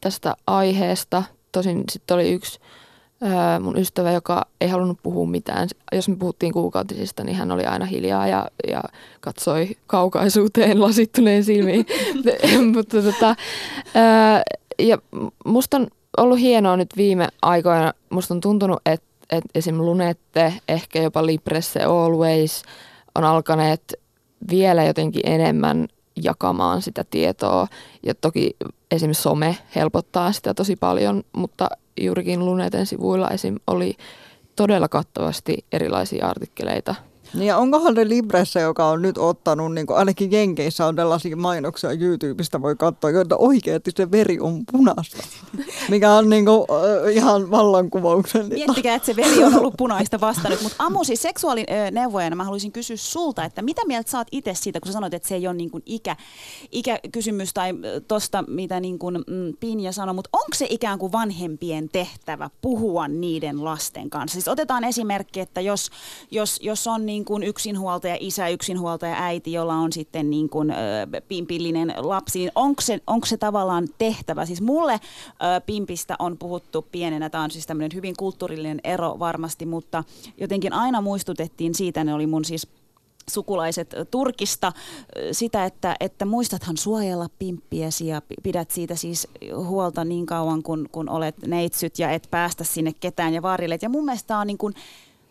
tästä aiheesta. Tosin sitten oli yksi öö, mun ystävä, joka ei halunnut puhua mitään. Jos me puhuttiin kuukautisista, niin hän oli aina hiljaa ja, ja katsoi kaukaisuuteen (laughs) lasittuneen silmiin. (laughs) Mutta tota, öö, ja musta on ollut hienoa nyt viime aikoina. Musta on tuntunut, että että esim. Lunette, ehkä jopa Lipresse Always on alkaneet vielä jotenkin enemmän jakamaan sitä tietoa. Ja toki esim. some helpottaa sitä tosi paljon, mutta juurikin Luneten sivuilla esim. oli todella kattavasti erilaisia artikkeleita. Niin ja onkohan se Libressä, joka on nyt ottanut, niin kuin ainakin Jenkeissä on tällaisia mainoksia YouTubesta voi katsoa, joita oikeasti se veri on punaista, mikä on niin kuin, äh, ihan vallankumouksellinen. Miettikää, että se veri on ollut punaista vastannut. Mutta Amu, siis seksuaalineuvojana mä haluaisin kysyä sulta, että mitä mieltä saat itse siitä, kun sä sanoit, että se ei ole niin kuin ikä, ikäkysymys tai tosta, mitä niin kuin, mm, Pinja sanoi, mutta onko se ikään kuin vanhempien tehtävä puhua niiden lasten kanssa? Siis otetaan esimerkki, että jos, jos, jos on niin kuin yksinhuoltaja isä, yksinhuoltaja äiti, jolla on sitten niin kuin, ö, pimpillinen lapsi, niin onko se, onko se tavallaan tehtävä? Siis mulle ö, pimpistä on puhuttu pienenä, tämä on siis tämmöinen hyvin kulttuurillinen ero varmasti, mutta jotenkin aina muistutettiin siitä, ne oli mun siis sukulaiset Turkista sitä, että, että muistathan suojella pimppiesi ja pidät siitä siis huolta niin kauan, kun, kun olet neitsyt ja et päästä sinne ketään ja vaarille. Ja mun mielestä on niin kuin,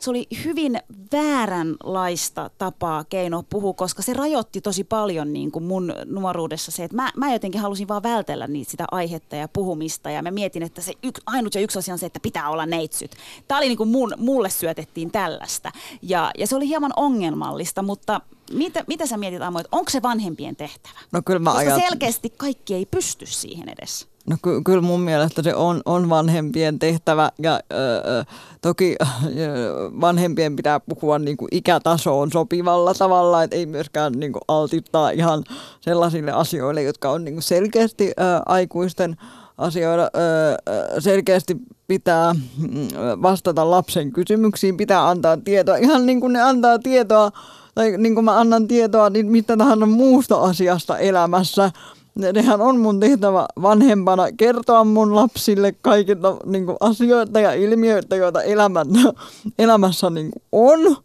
se oli hyvin vääränlaista tapaa keino puhua, koska se rajoitti tosi paljon niin kuin mun nuoruudessa se, että mä, mä jotenkin halusin vaan vältellä niitä sitä aihetta ja puhumista ja mä mietin, että se yks, ainut ja yksi asia on se, että pitää olla neitsyt. Tämä oli niin kuin mun, mulle syötettiin tällaista ja, ja se oli hieman ongelmallista, mutta mitä, mitä sä mietit Amo, että onko se vanhempien tehtävä? No kyllä mä Koska ajat... selkeästi kaikki ei pysty siihen edes. No ky- kyllä mun mielestä se on, on vanhempien tehtävä ja ö, toki ö, vanhempien pitää puhua niin kuin ikätasoon sopivalla tavalla, että ei myöskään niin kuin altittaa ihan sellaisille asioille, jotka on niin kuin selkeästi ö, aikuisten asioida. Ö, selkeästi pitää mm, vastata lapsen kysymyksiin, pitää antaa tietoa, ihan niin kuin ne antaa tietoa, tai niin kuin mä annan tietoa niin mitä tahansa muusta asiasta elämässä, nehän on mun tehtävä vanhempana kertoa mun lapsille kaikista niin kuin, asioita ja ilmiöitä, joita elämän, elämässä niin kuin, on.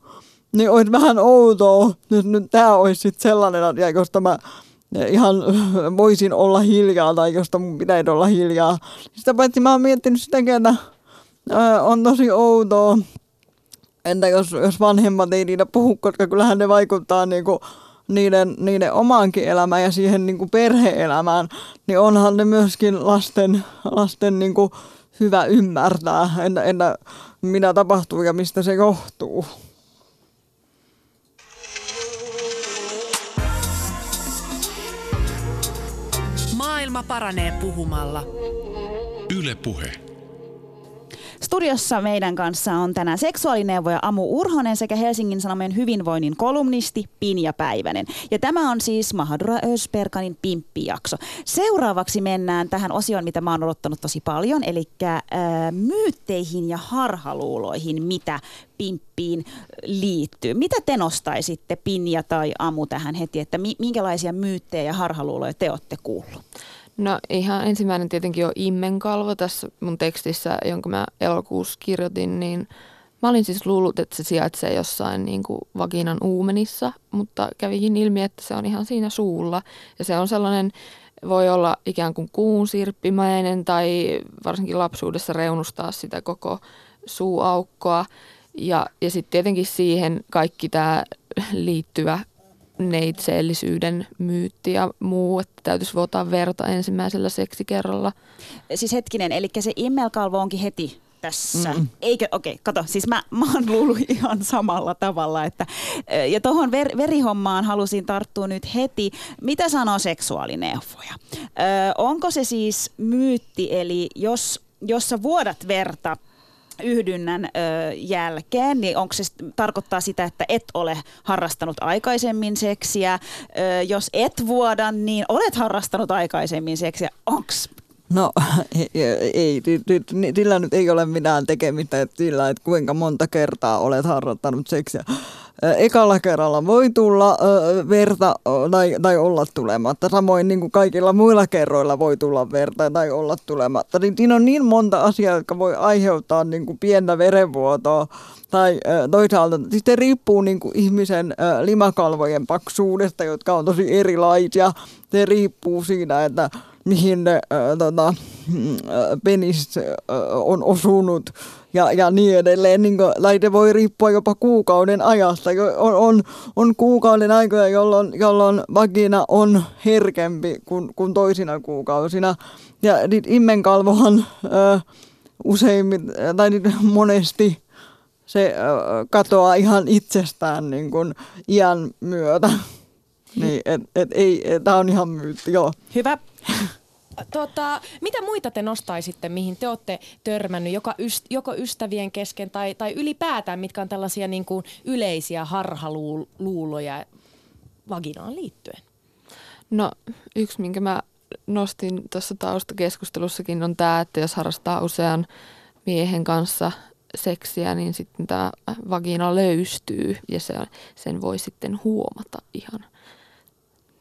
Niin olisi vähän outoa, jos nyt tämä olisi sit sellainen asia, josta mä ihan (laughs) voisin olla hiljaa tai josta mun pitäisi olla hiljaa. Sitä paitsi mä oon miettinyt sitäkin, että on tosi outoa. Entä jos, jos vanhemmat ei niitä puhu, koska kyllähän ne vaikuttaa niinku niiden, niiden omaankin elämään ja siihen niin kuin perhe-elämään, niin onhan ne myöskin lasten, lasten niin kuin hyvä ymmärtää, entä, entä mitä tapahtuu ja mistä se johtuu. Maailma paranee puhumalla. Yle Puhe. Studiossa meidän kanssa on tänään seksuaalineuvoja Amu Urhonen sekä Helsingin Sanomien hyvinvoinnin kolumnisti Pinja Päivänen. Ja tämä on siis Mahadura Ösperkanin pimppijakso. Seuraavaksi mennään tähän osioon, mitä mä oon odottanut tosi paljon, eli äh, myytteihin ja harhaluuloihin, mitä pimppiin liittyy. Mitä te nostaisitte Pinja tai Amu tähän heti, että minkälaisia myyttejä ja harhaluuloja te olette kuullut? No ihan ensimmäinen tietenkin on immenkalvo tässä mun tekstissä, jonka mä elokuussa kirjoitin, niin mä olin siis luullut, että se sijaitsee jossain niin kuin vaginan uumenissa, mutta kävikin ilmi, että se on ihan siinä suulla. Ja se on sellainen, voi olla ikään kuin kuun sirppimäinen tai varsinkin lapsuudessa reunustaa sitä koko suuaukkoa. Ja, ja sitten tietenkin siihen kaikki tämä liittyvä neitseellisyyden myytti ja muu, että täytyisi vuotaa verta ensimmäisellä seksikerralla. Siis hetkinen, eli se immelkalvo onkin heti tässä. Mm. Eikö, okei, okay, kato, siis mä, mä oon luullut ihan samalla tavalla. Että, ja tuohon ver, verihommaan halusin tarttua nyt heti. Mitä sanoo seksuaalineuvoja? Ö, onko se siis myytti, eli jos, jos sä vuodat verta yhdynnän ö, jälkeen, niin onko se tarkoittaa sitä, että et ole harrastanut aikaisemmin seksiä? Ö, jos et vuoda, niin olet harrastanut aikaisemmin seksiä. Onko No (laughs) ei, sillä nyt ei ole mitään tekemistä sillä, että kuinka monta kertaa olet harjoittanut seksiä. Ekalla kerralla voi tulla verta tai, tai olla tulematta. Samoin niin kuin kaikilla muilla kerroilla voi tulla verta tai olla tulematta. Niin siinä on niin monta asiaa, jotka voi aiheuttaa niin kuin pientä verenvuotoa. Tai toisaalta sitten riippuu niin kuin ihmisen limakalvojen paksuudesta, jotka on tosi erilaisia. Se riippuu siitä, että mihin äh, tota, penis äh, on osunut ja, ja niin edelleen. Niin kuin, laite voi riippua jopa kuukauden ajasta. On, on, on kuukauden aikoja, jolloin, jolloin vagina on herkempi kuin, kuin toisina kuukausina. Ja immenkalvohan äh, useimmin, tai monesti se ö, katoaa ihan itsestään niin kuin iän myötä. Niin, et, et, ei, tämä on ihan myytti, joo. Hyvä. Tota, mitä muita te nostaisitte, mihin te olette törmännyt, joko, yst, joko ystävien kesken tai, tai ylipäätään, mitkä on tällaisia niin kuin yleisiä harhaluuloja vaginaan liittyen? No yksi, minkä mä nostin tuossa taustakeskustelussakin on tämä, että jos harrastaa usean miehen kanssa seksiä, niin sitten tämä vagina löystyy ja se, sen voi sitten huomata ihan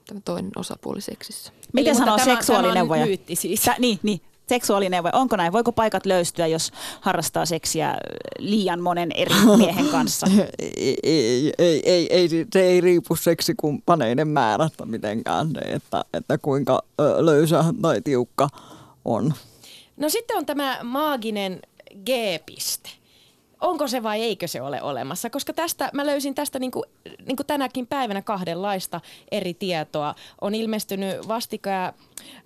tämä toinen osapuoli seksissä. Miten Eli, sanoo seksuaalineuvoja? Tämä on myytti siis. Tä, niin, niin. Seksuaalineuvoja. Onko näin? Voiko paikat löystyä, jos harrastaa seksiä liian monen eri (laughs) miehen kanssa? Ei, ei, ei, ei, ei, se ei riipu seksikumppaneiden määrästä mitenkään, se, että, että kuinka löysä tai tiukka on. No sitten on tämä maaginen G-piste. Onko se vai eikö se ole olemassa? Koska tästä, mä löysin tästä niin kuin, niin kuin tänäkin päivänä kahdenlaista eri tietoa. On ilmestynyt vastikään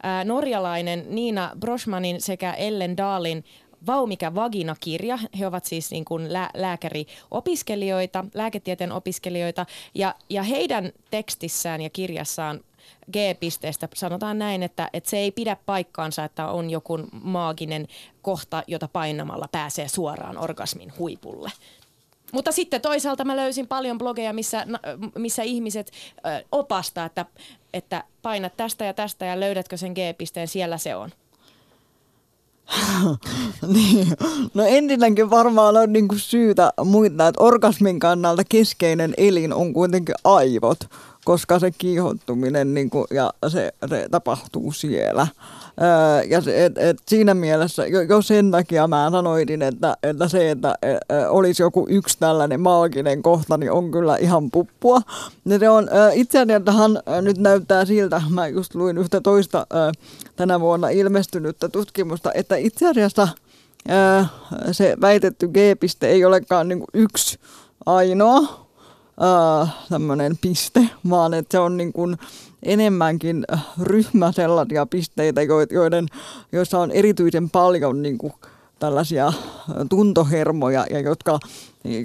ää, norjalainen Niina Broschmanin sekä Ellen Dahlin Vaumikä vagina-kirja. He ovat siis niin kuin lää- lääkäriopiskelijoita, lääketieteen opiskelijoita. Ja, ja heidän tekstissään ja kirjassaan G-pisteestä sanotaan näin, että, että se ei pidä paikkaansa, että on joku maaginen kohta, jota painamalla pääsee suoraan orgasmin huipulle. Mutta sitten toisaalta mä löysin paljon blogeja, missä, missä ihmiset opastaa, että, että painat tästä ja tästä ja löydätkö sen G-pisteen, siellä se on. (laughs) Niin. No ensinnäkin varmaan on niinku syytä muistaa, että orgasmin kannalta keskeinen elin on kuitenkin aivot, koska se kiihottuminen niinku, ja se, se tapahtuu siellä. Öö, ja se, et, et siinä mielessä, jo, jo sen takia mä sanoitin, että, että se, että ä, ä, olisi joku yksi tällainen maaginen kohta, niin on kyllä ihan puppua. Ja se on, ä, itse asiassahan nyt näyttää siltä, mä just luin yhtä toista ä, tänä vuonna ilmestynyttä tutkimusta, että itse asiassa se väitetty G-piste ei olekaan niinku yksi ainoa tämmöinen piste, vaan että se on niin kuin enemmänkin ryhmä sellaisia pisteitä, joiden, joissa on erityisen paljon niin kuin tällaisia tuntohermoja, ja jotka,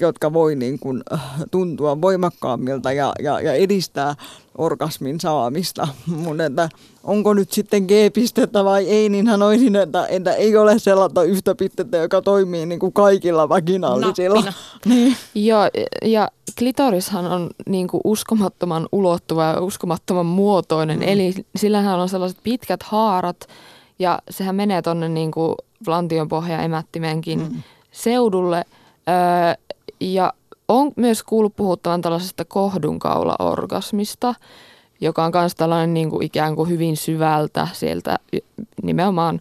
jotka voi niin kuin äh, tuntua voimakkaammilta ja, ja, ja edistää orgasmin saamista. (laughs) Mutta että onko nyt sitten G-pistettä vai ei, niin sanoisin, että, että ei ole sellaista yhtä pistettä, joka toimii niin kuin kaikilla vaginallisilla. Nappina. (laughs) Niin. Joo, ja klitorishan on niin kuin uskomattoman ulottuva ja uskomattoman muotoinen, mm. eli sillähän on sellaiset pitkät haarat, ja sehän menee tuonne niin kuin lantion pohja emättimenkin mm. seudulle, öö, ja on myös kuullut puhuttavan tällaisesta kohdunkaula-orgasmista, joka on myös tällainen niin kuin ikään kuin hyvin syvältä sieltä nimenomaan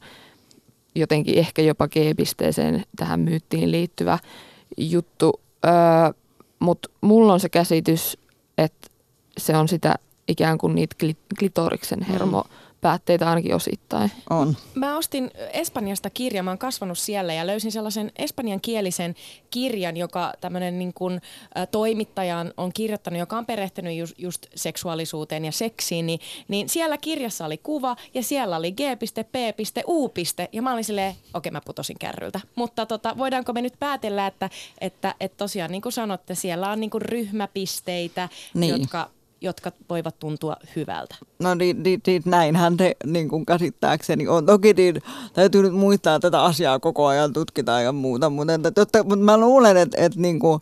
jotenkin ehkä jopa G-pisteeseen tähän myyttiin liittyvä juttu. Öö, Mutta mulla on se käsitys, että se on sitä ikään kuin niitä kli- klitoriksen hermopäätteitä ainakin osittain. On. Mä ostin Espanjasta kirjan, mä oon kasvanut siellä ja löysin sellaisen espanjankielisen kirjan, joka tämmöinen niin kuin, ä, toimittaja on- on kirjoittanut, joka on perehtynyt just, just seksuaalisuuteen ja seksiin, niin, niin siellä kirjassa oli kuva ja siellä oli G.P.U. ja mä olin silleen, okei mä putosin kärryltä. Mutta tota, voidaanko me nyt päätellä, että, että, että tosiaan niin kuin sanotte, siellä on niin kuin ryhmäpisteitä, Niin. jotka, jotka voivat tuntua hyvältä. No niin, niin, niin näinhän se niin kuin käsittääkseni on. Toki niin, täytyy nyt muistaa, että tätä asiaa koko ajan tutkitaan ja muuta, mutta, että, mutta mä luulen, että, että niin kuin,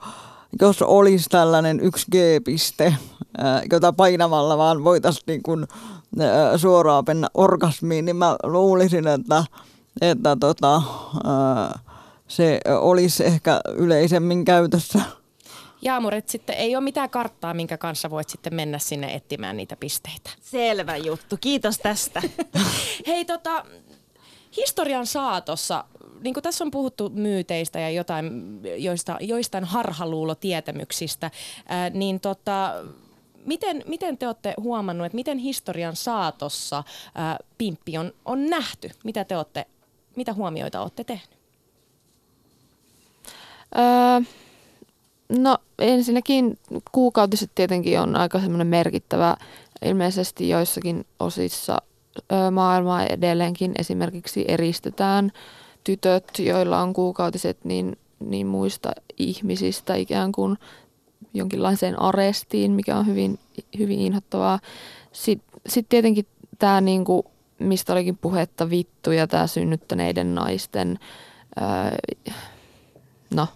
jos olisi tällainen yksi G-piste, jota painamalla vaan voitaisiin niin kuin, suoraan mennä orgasmiin, niin mä luulisin, että, että tota, se olisi ehkä yleisemmin käytössä. Jaamuret sitten ei ole mitään karttaa, minkä kanssa voit sitten mennä sinne etsimään niitä pisteitä. Selvä juttu. Kiitos tästä. (laughs) Hei tota, historian saatossa, niin kuin tässä on puhuttu myyteistä ja jotain, joista, joistain harhaluulotietämyksistä, ää, niin tota, miten, miten te olette huomannut, että miten historian saatossa ää, pimppi on, on nähty? Mitä te olette, mitä huomioita olette tehneet? Öö, no ensinnäkin kuukautiset tietenkin on aika semmoinen merkittävä. Ilmeisesti joissakin osissa öö, maailmaa edelleenkin esimerkiksi eristetään tytöt, joilla on kuukautiset, niin niin muista ihmisistä ikään kuin jonkinlaiseen arestiin, mikä on hyvin, hyvin inhottavaa. Sitten sit tietenkin tämä, niinku, mistä olikin puhetta, vittu ja tämä synnyttäneiden naisten, ää, no,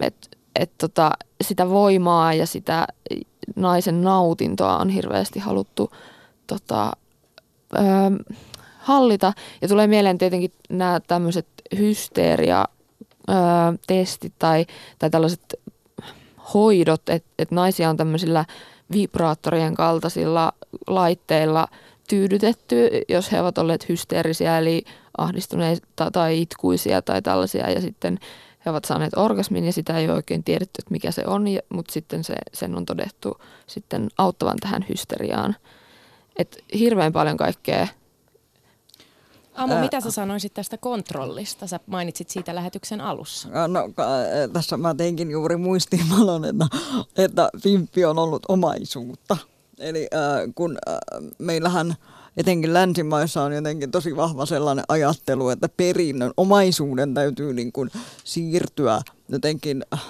että et tota, sitä voimaa ja sitä naisen nautintoa on hirveästi haluttu tota, ö, hallita. Ja tulee mieleen tietenkin nämä tämmöiset hysteeria-testit tai, tai tällaiset hoidot, että et naisia on tämmöisillä vibraattorien kaltaisilla laitteilla tyydytetty, jos he ovat olleet hysteerisiä eli ahdistuneita tai itkuisia tai tällaisia ja sitten he ovat saaneet orgasmin ja sitä ei ole oikein tiedetty, että mikä se on, mutta sitten se, sen on todettu sitten auttavan tähän hysteriaan. Et hirveän paljon kaikkea. Amu, mitä sä sanoisit tästä kontrollista? Sä mainitsit siitä lähetyksen alussa. No tässä mä teinkin juuri muistiinvalon, että, että Fimppi on ollut omaisuutta. Eli äh, kun äh, meillähän etenkin länsimaissa on jotenkin tosi vahva sellainen ajattelu, että perinnön omaisuuden täytyy niin kuin siirtyä jotenkin äh,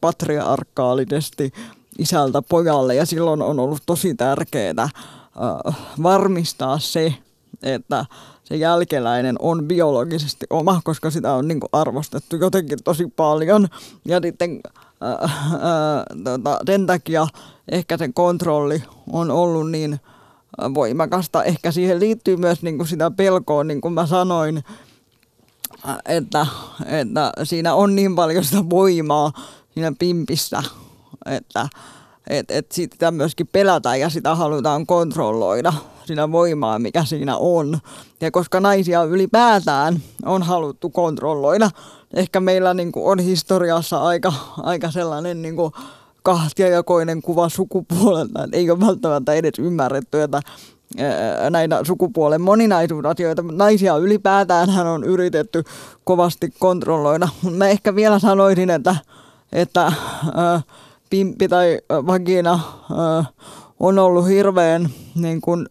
patriarkaalisesti isältä pojalle ja silloin on ollut tosi tärkeää äh, varmistaa se, että se jälkeläinen on biologisesti oma, koska sitä on niin arvostettu jotenkin tosi paljon. Ja sitten äh, äh, tota, sen takia ehkä se kontrolli on ollut niin voimakasta. Ehkä siihen liittyy myös niin kuin sitä pelkoa, niin kuin mä sanoin, että, että siinä on niin paljon sitä voimaa siinä pimpissä, että et, et sitä myöskin pelätään ja sitä halutaan kontrolloida, sitä voimaa, mikä siinä on. Ja koska naisia ylipäätään on haluttu kontrolloida, ehkä meillä niin kuin on historiassa aika, aika sellainen niin kuin kahtiajakoinen kuva sukupuolelta, että ei ole välttämättä edes ymmärretty, että näitä sukupuolen moninaisuusasioita, naisia ylipäätään hän on yritetty kovasti kontrolloida. Mä ehkä vielä sanoisin, että, että äh, pimppi tai vagina äh, on ollut hirveän niin kuin,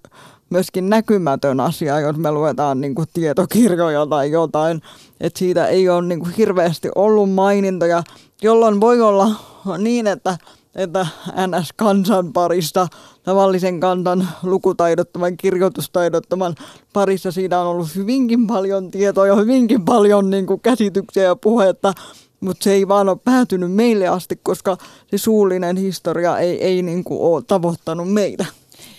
myöskin näkymätön asia, jos me luetaan niin kuin, tietokirjoja tai jotain. Että siitä ei ole niin kuin, hirveästi ollut mainintoja, jolloin voi olla niin, että että NS-kansan parista, tavallisen kansan lukutaidottoman, kirjoitustaidottoman parissa siinä on ollut hyvinkin paljon tietoa ja hyvinkin paljon niin kuin, käsityksiä ja puhetta, mutta se ei vaan ole päätynyt meille asti, koska se suullinen historia ei, ei niin kuin, ole tavoittanut meitä.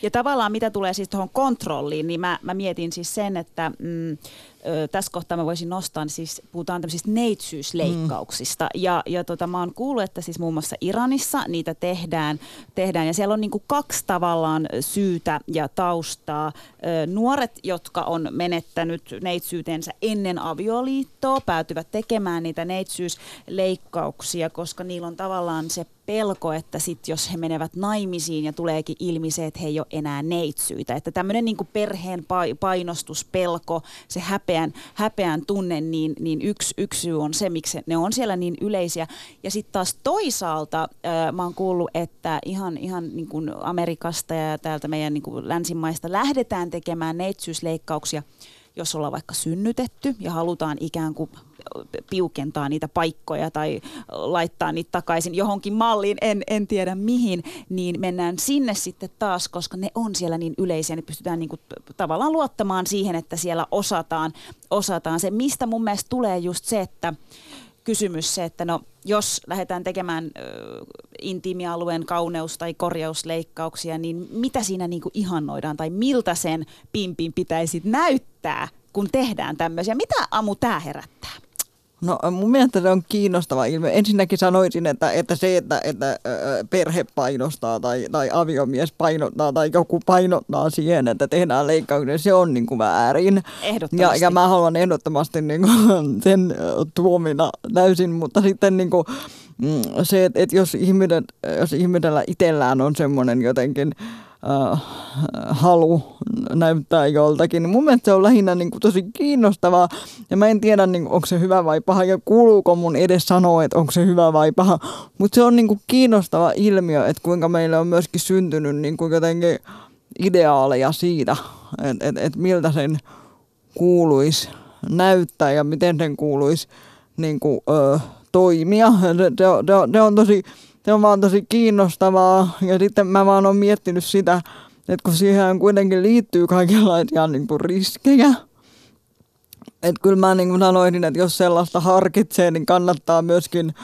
Ja tavallaan mitä tulee siis tuohon kontrolliin, niin mä, mä mietin siis sen, että mm, ö, tässä kohtaa mä voisin nostaa, niin siis puhutaan tämmöisistä neitsyysleikkauksista. Mm. Ja, ja tota, mä oon kuullut, että siis muun muassa Iranissa niitä tehdään, tehdään ja siellä on niinku kaksi tavallaan syytä ja taustaa. Ö, nuoret, jotka on menettänyt neitsyytensä ennen avioliittoa, päätyvät tekemään niitä neitsyysleikkauksia, koska niillä on tavallaan se pelko, että sit jos he menevät naimisiin ja tuleekin ilmi se, että he ei ole enää neitsyitä. Että tämmöinen niin perheen painostuspelko, se häpeän, häpeän tunne, niin, niin yksi, yksi syy on se, miksi ne on siellä niin yleisiä. Ja sitten taas toisaalta äh, mä oon kuullut, että ihan, ihan niin kuin Amerikasta ja täältä meidän niin kuin länsimaista lähdetään tekemään neitsyysleikkauksia – jos ollaan vaikka synnytetty ja halutaan ikään kuin piukentaa niitä paikkoja tai laittaa niitä takaisin johonkin malliin, en, en tiedä mihin, niin mennään sinne sitten taas, koska ne on siellä niin yleisiä, niin pystytään niin kuin tavallaan luottamaan siihen, että siellä osataan, osataan se. Mistä mun mielestä tulee just se, että kysymys se, että no, jos lähdetään tekemään ö, intiimialueen kauneus- tai korjausleikkauksia, niin mitä siinä niin kuin ihannoidaan tai miltä sen pimpin pitäisi näyttää, kun tehdään tämmöisiä? Mitä Amu tämä herättää? No mun mielestä se on kiinnostava ilmiö. Ensinnäkin sanoisin, että, että se, että, että perhe painostaa tai, tai aviomies painottaa tai joku painottaa siihen, että tehdään leikkauksia, se on niin kuin väärin. Ja, ja mä haluan ehdottomasti niin kuin (laughs) sen tuomina täysin, mutta sitten niin kuin, mm, se, että, että jos, ihminen, jos ihmisellä itsellään on semmoinen jotenkin äh, halu näyttää joltakin. Mun mielestä se on lähinnä niin kuin tosi kiinnostavaa ja mä en tiedä niin kuin, onko se hyvä vai paha ja kuuluuko mun edes sanoa, että onko se hyvä vai paha. Mutta se on niin kuin kiinnostava ilmiö, että kuinka meille on myöskin syntynyt niin kuin jotenkin ideaaleja siitä, että et, et miltä sen kuuluisi näyttää ja miten sen kuuluisi niin kuin, ö, toimia. Se, se, se on tosi, se on vaan tosi kiinnostavaa ja sitten mä vaan oon miettinyt sitä, että kun siihen kuitenkin liittyy kaikenlaisia niin kuin riskejä, että kyllä mä niin kuin sanoisin, että jos sellaista harkitsee, niin kannattaa myöskin,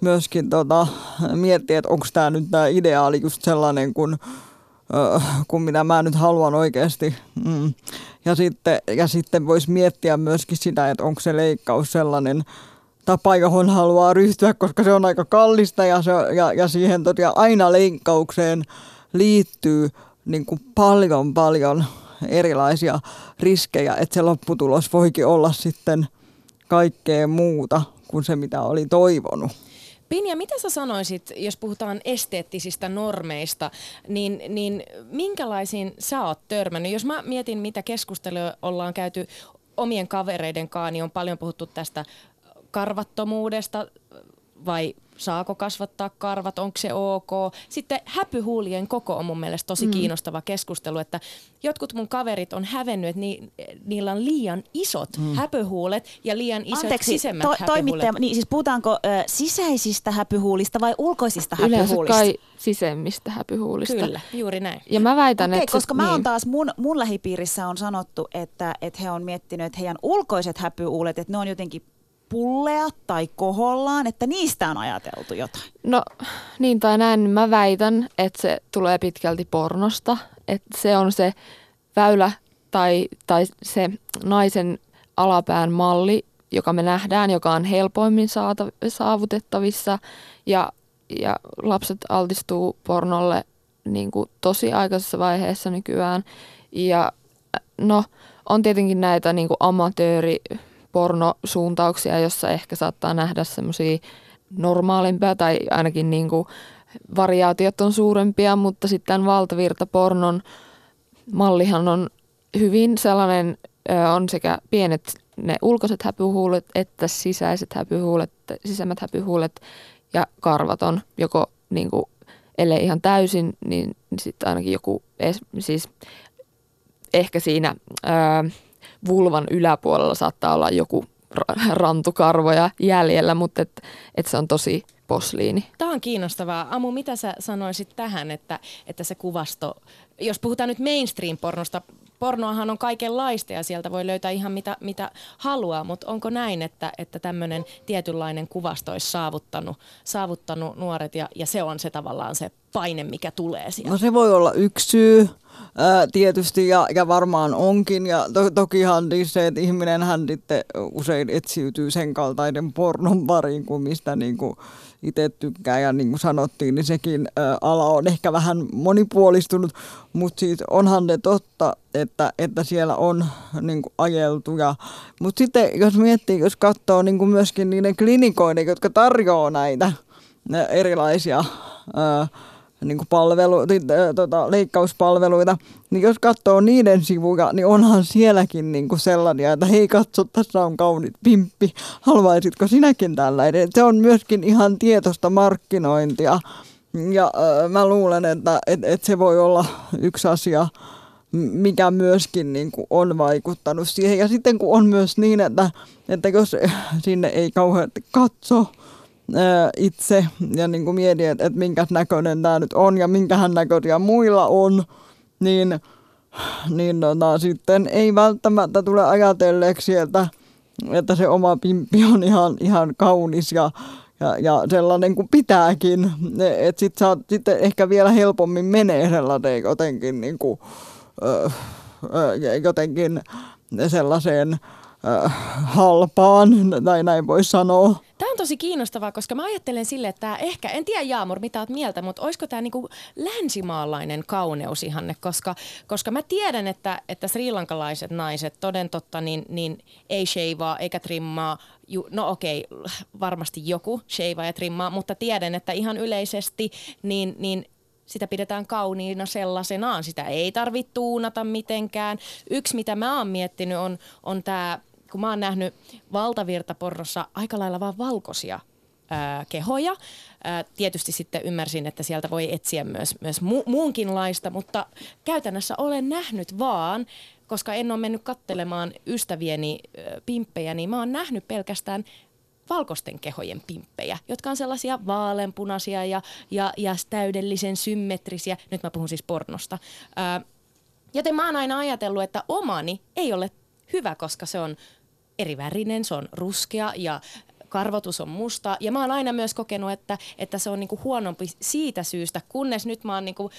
myöskin tota, miettiä, että onko tämä nyt tämä ideaali just sellainen kuin, ö, kuin mitä mä nyt haluan oikeasti. Mm. Ja sitten, ja sitten voisi miettiä myöskin sitä, että onko se leikkaus sellainen tapa, johon haluaa ryhtyä, koska se on aika kallista ja, se, ja, ja siihen tosiaan aina leikkaukseen liittyy niin kuin paljon, paljon erilaisia riskejä, että se lopputulos voikin olla sitten kaikkea muuta kuin se, mitä oli toivonut. Pinja, mitä sä sanoisit, jos puhutaan esteettisistä normeista, niin, niin minkälaisiin sä oot törmännyt? Jos mä mietin, mitä keskustelua ollaan käyty omien kavereiden kanssa, niin on paljon puhuttu tästä karvattomuudesta vai saako kasvattaa karvat, onko se ok. Sitten häpyhuulien koko on mun mielestä tosi mm. kiinnostava keskustelu, että jotkut mun kaverit on hävennyt, että ni, niillä on liian isot mm. häpyhuulet ja liian isot Anteeksi, sisemmät to, häpyhuulet. toimittaja, niin siis puhutaanko ö, sisäisistä häpyhuulista vai ulkoisista Yleensä häpyhuulista? kai sisemmistä häpyhuulista. Kyllä, juuri näin. Ja mä väitän, Okei, että... koska se, mä oon niin. taas, mun, mun lähipiirissä on sanottu, että, että he on miettinyt, että heidän ulkoiset häpyhuulet, että ne on jotenkin pulleat tai kohollaan, että niistä on ajateltu jotain. No niin tai näin, mä väitän, että se tulee pitkälti pornosta. Että se on se väylä tai, tai se naisen alapään malli, joka me nähdään, joka on helpoimmin saata, saavutettavissa. Ja, ja lapset altistuu pornolle niin kuin tosi aikaisessa vaiheessa nykyään. Ja no, on tietenkin näitä niin kuin amatööri pornosuuntauksia, jossa ehkä saattaa nähdä semmoisia normaalimpia tai ainakin niin kuin variaatiot on suurempia, mutta sitten valtavirtapornon mallihan on hyvin sellainen, on sekä pienet ne ulkoiset häpyhuulet että sisäiset häpyhuulet, sisemmät häpyhuulet ja karvat on joko niin kuin, ellei ihan täysin, niin sitten ainakin joku, siis ehkä siinä ö, vulvan yläpuolella saattaa olla joku ra- rantukarvoja jäljellä, mutta et, et se on tosi posliini. Tämä on kiinnostavaa. Amu, mitä sä sanoisit tähän, että, että se kuvasto, jos puhutaan nyt mainstream-pornosta, pornoahan on kaikenlaista ja sieltä voi löytää ihan mitä, mitä haluaa, mutta onko näin, että, että tämmöinen tietynlainen kuvasto olisi saavuttanut, saavuttanut nuoret ja, ja se on se tavallaan se paine, mikä tulee sieltä? No se voi olla yksi syy tietysti ja, ja varmaan onkin. Ja to, tokihan se, että ihminen hän usein etsiytyy sen kaltaisen pornon pariin kuin mistä niin kuin itse tykkää. Ja niin kuin sanottiin, niin sekin ala on ehkä vähän monipuolistunut, mutta siis onhan ne totta, että, että siellä on niin kuin ajeltu. Mutta sitten jos miettii, jos katsoo niin kuin myöskin niiden klinikoiden, jotka tarjoaa näitä erilaisia ää, niin kuin palvelu, tota, leikkauspalveluita, niin jos katsoo niiden sivuja, niin onhan sielläkin niin kuin sellaisia, että hei katso, tässä on kaunit pimppi, haluaisitko sinäkin tällainen? Se on myöskin ihan tietoista markkinointia ja äh, mä luulen, että et, et se voi olla yksi asia, mikä myöskin niin kuin on vaikuttanut siihen. Ja sitten kun on myös niin, että, että jos sinne ei kauheasti katso, itse ja niin kuin mietin, että, että minkä näköinen tämä nyt on ja minkähän näköisiä muilla on, niin, niin tota, sitten ei välttämättä tule ajatelleeksi, että, että se oma pimppi on ihan, ihan kaunis ja, ja, ja sellainen kuin pitääkin. Että sitten sitten ehkä vielä helpommin menee sellainen jotenkin, niin kuin, ö, ö, jotenkin sellaiseen ö, halpaan, tai näin voi sanoa. Tämä on tosi kiinnostavaa, koska mä ajattelen sille, että tää ehkä, en tiedä Jaamur, mitä oot mieltä, mutta olisiko tämä niinku länsimaalainen kauneusihanne, koska, koska mä tiedän, että, että srilankalaiset naiset toden totta niin, niin ei sheivaa eikä trimmaa, Ju, no okei, varmasti joku sheivaa ja trimmaa, mutta tiedän, että ihan yleisesti niin, niin sitä pidetään kauniina sellaisenaan. Sitä ei tarvitse tuunata mitenkään. Yksi, mitä mä oon miettinyt, on, on tämä, kun mä oon nähnyt valtavirtaporrossa aika lailla vaan valkoisia kehoja. Tietysti sitten ymmärsin, että sieltä voi etsiä myös, myös mu- muunkinlaista, mutta käytännössä olen nähnyt vaan, koska en ole mennyt kattelemaan ystävieni ää, pimppejä, niin mä oon nähnyt pelkästään valkoisten kehojen pimppejä, jotka on sellaisia vaaleanpunaisia ja, ja, ja täydellisen symmetrisiä. Nyt mä puhun siis pornosta. Ää, joten mä oon aina ajatellut, että omani ei ole hyvä, koska se on eri värinen, se on ruskea ja karvotus on musta. Ja mä oon aina myös kokenut, että, että se on niinku huonompi siitä syystä, kunnes nyt mä oon niinku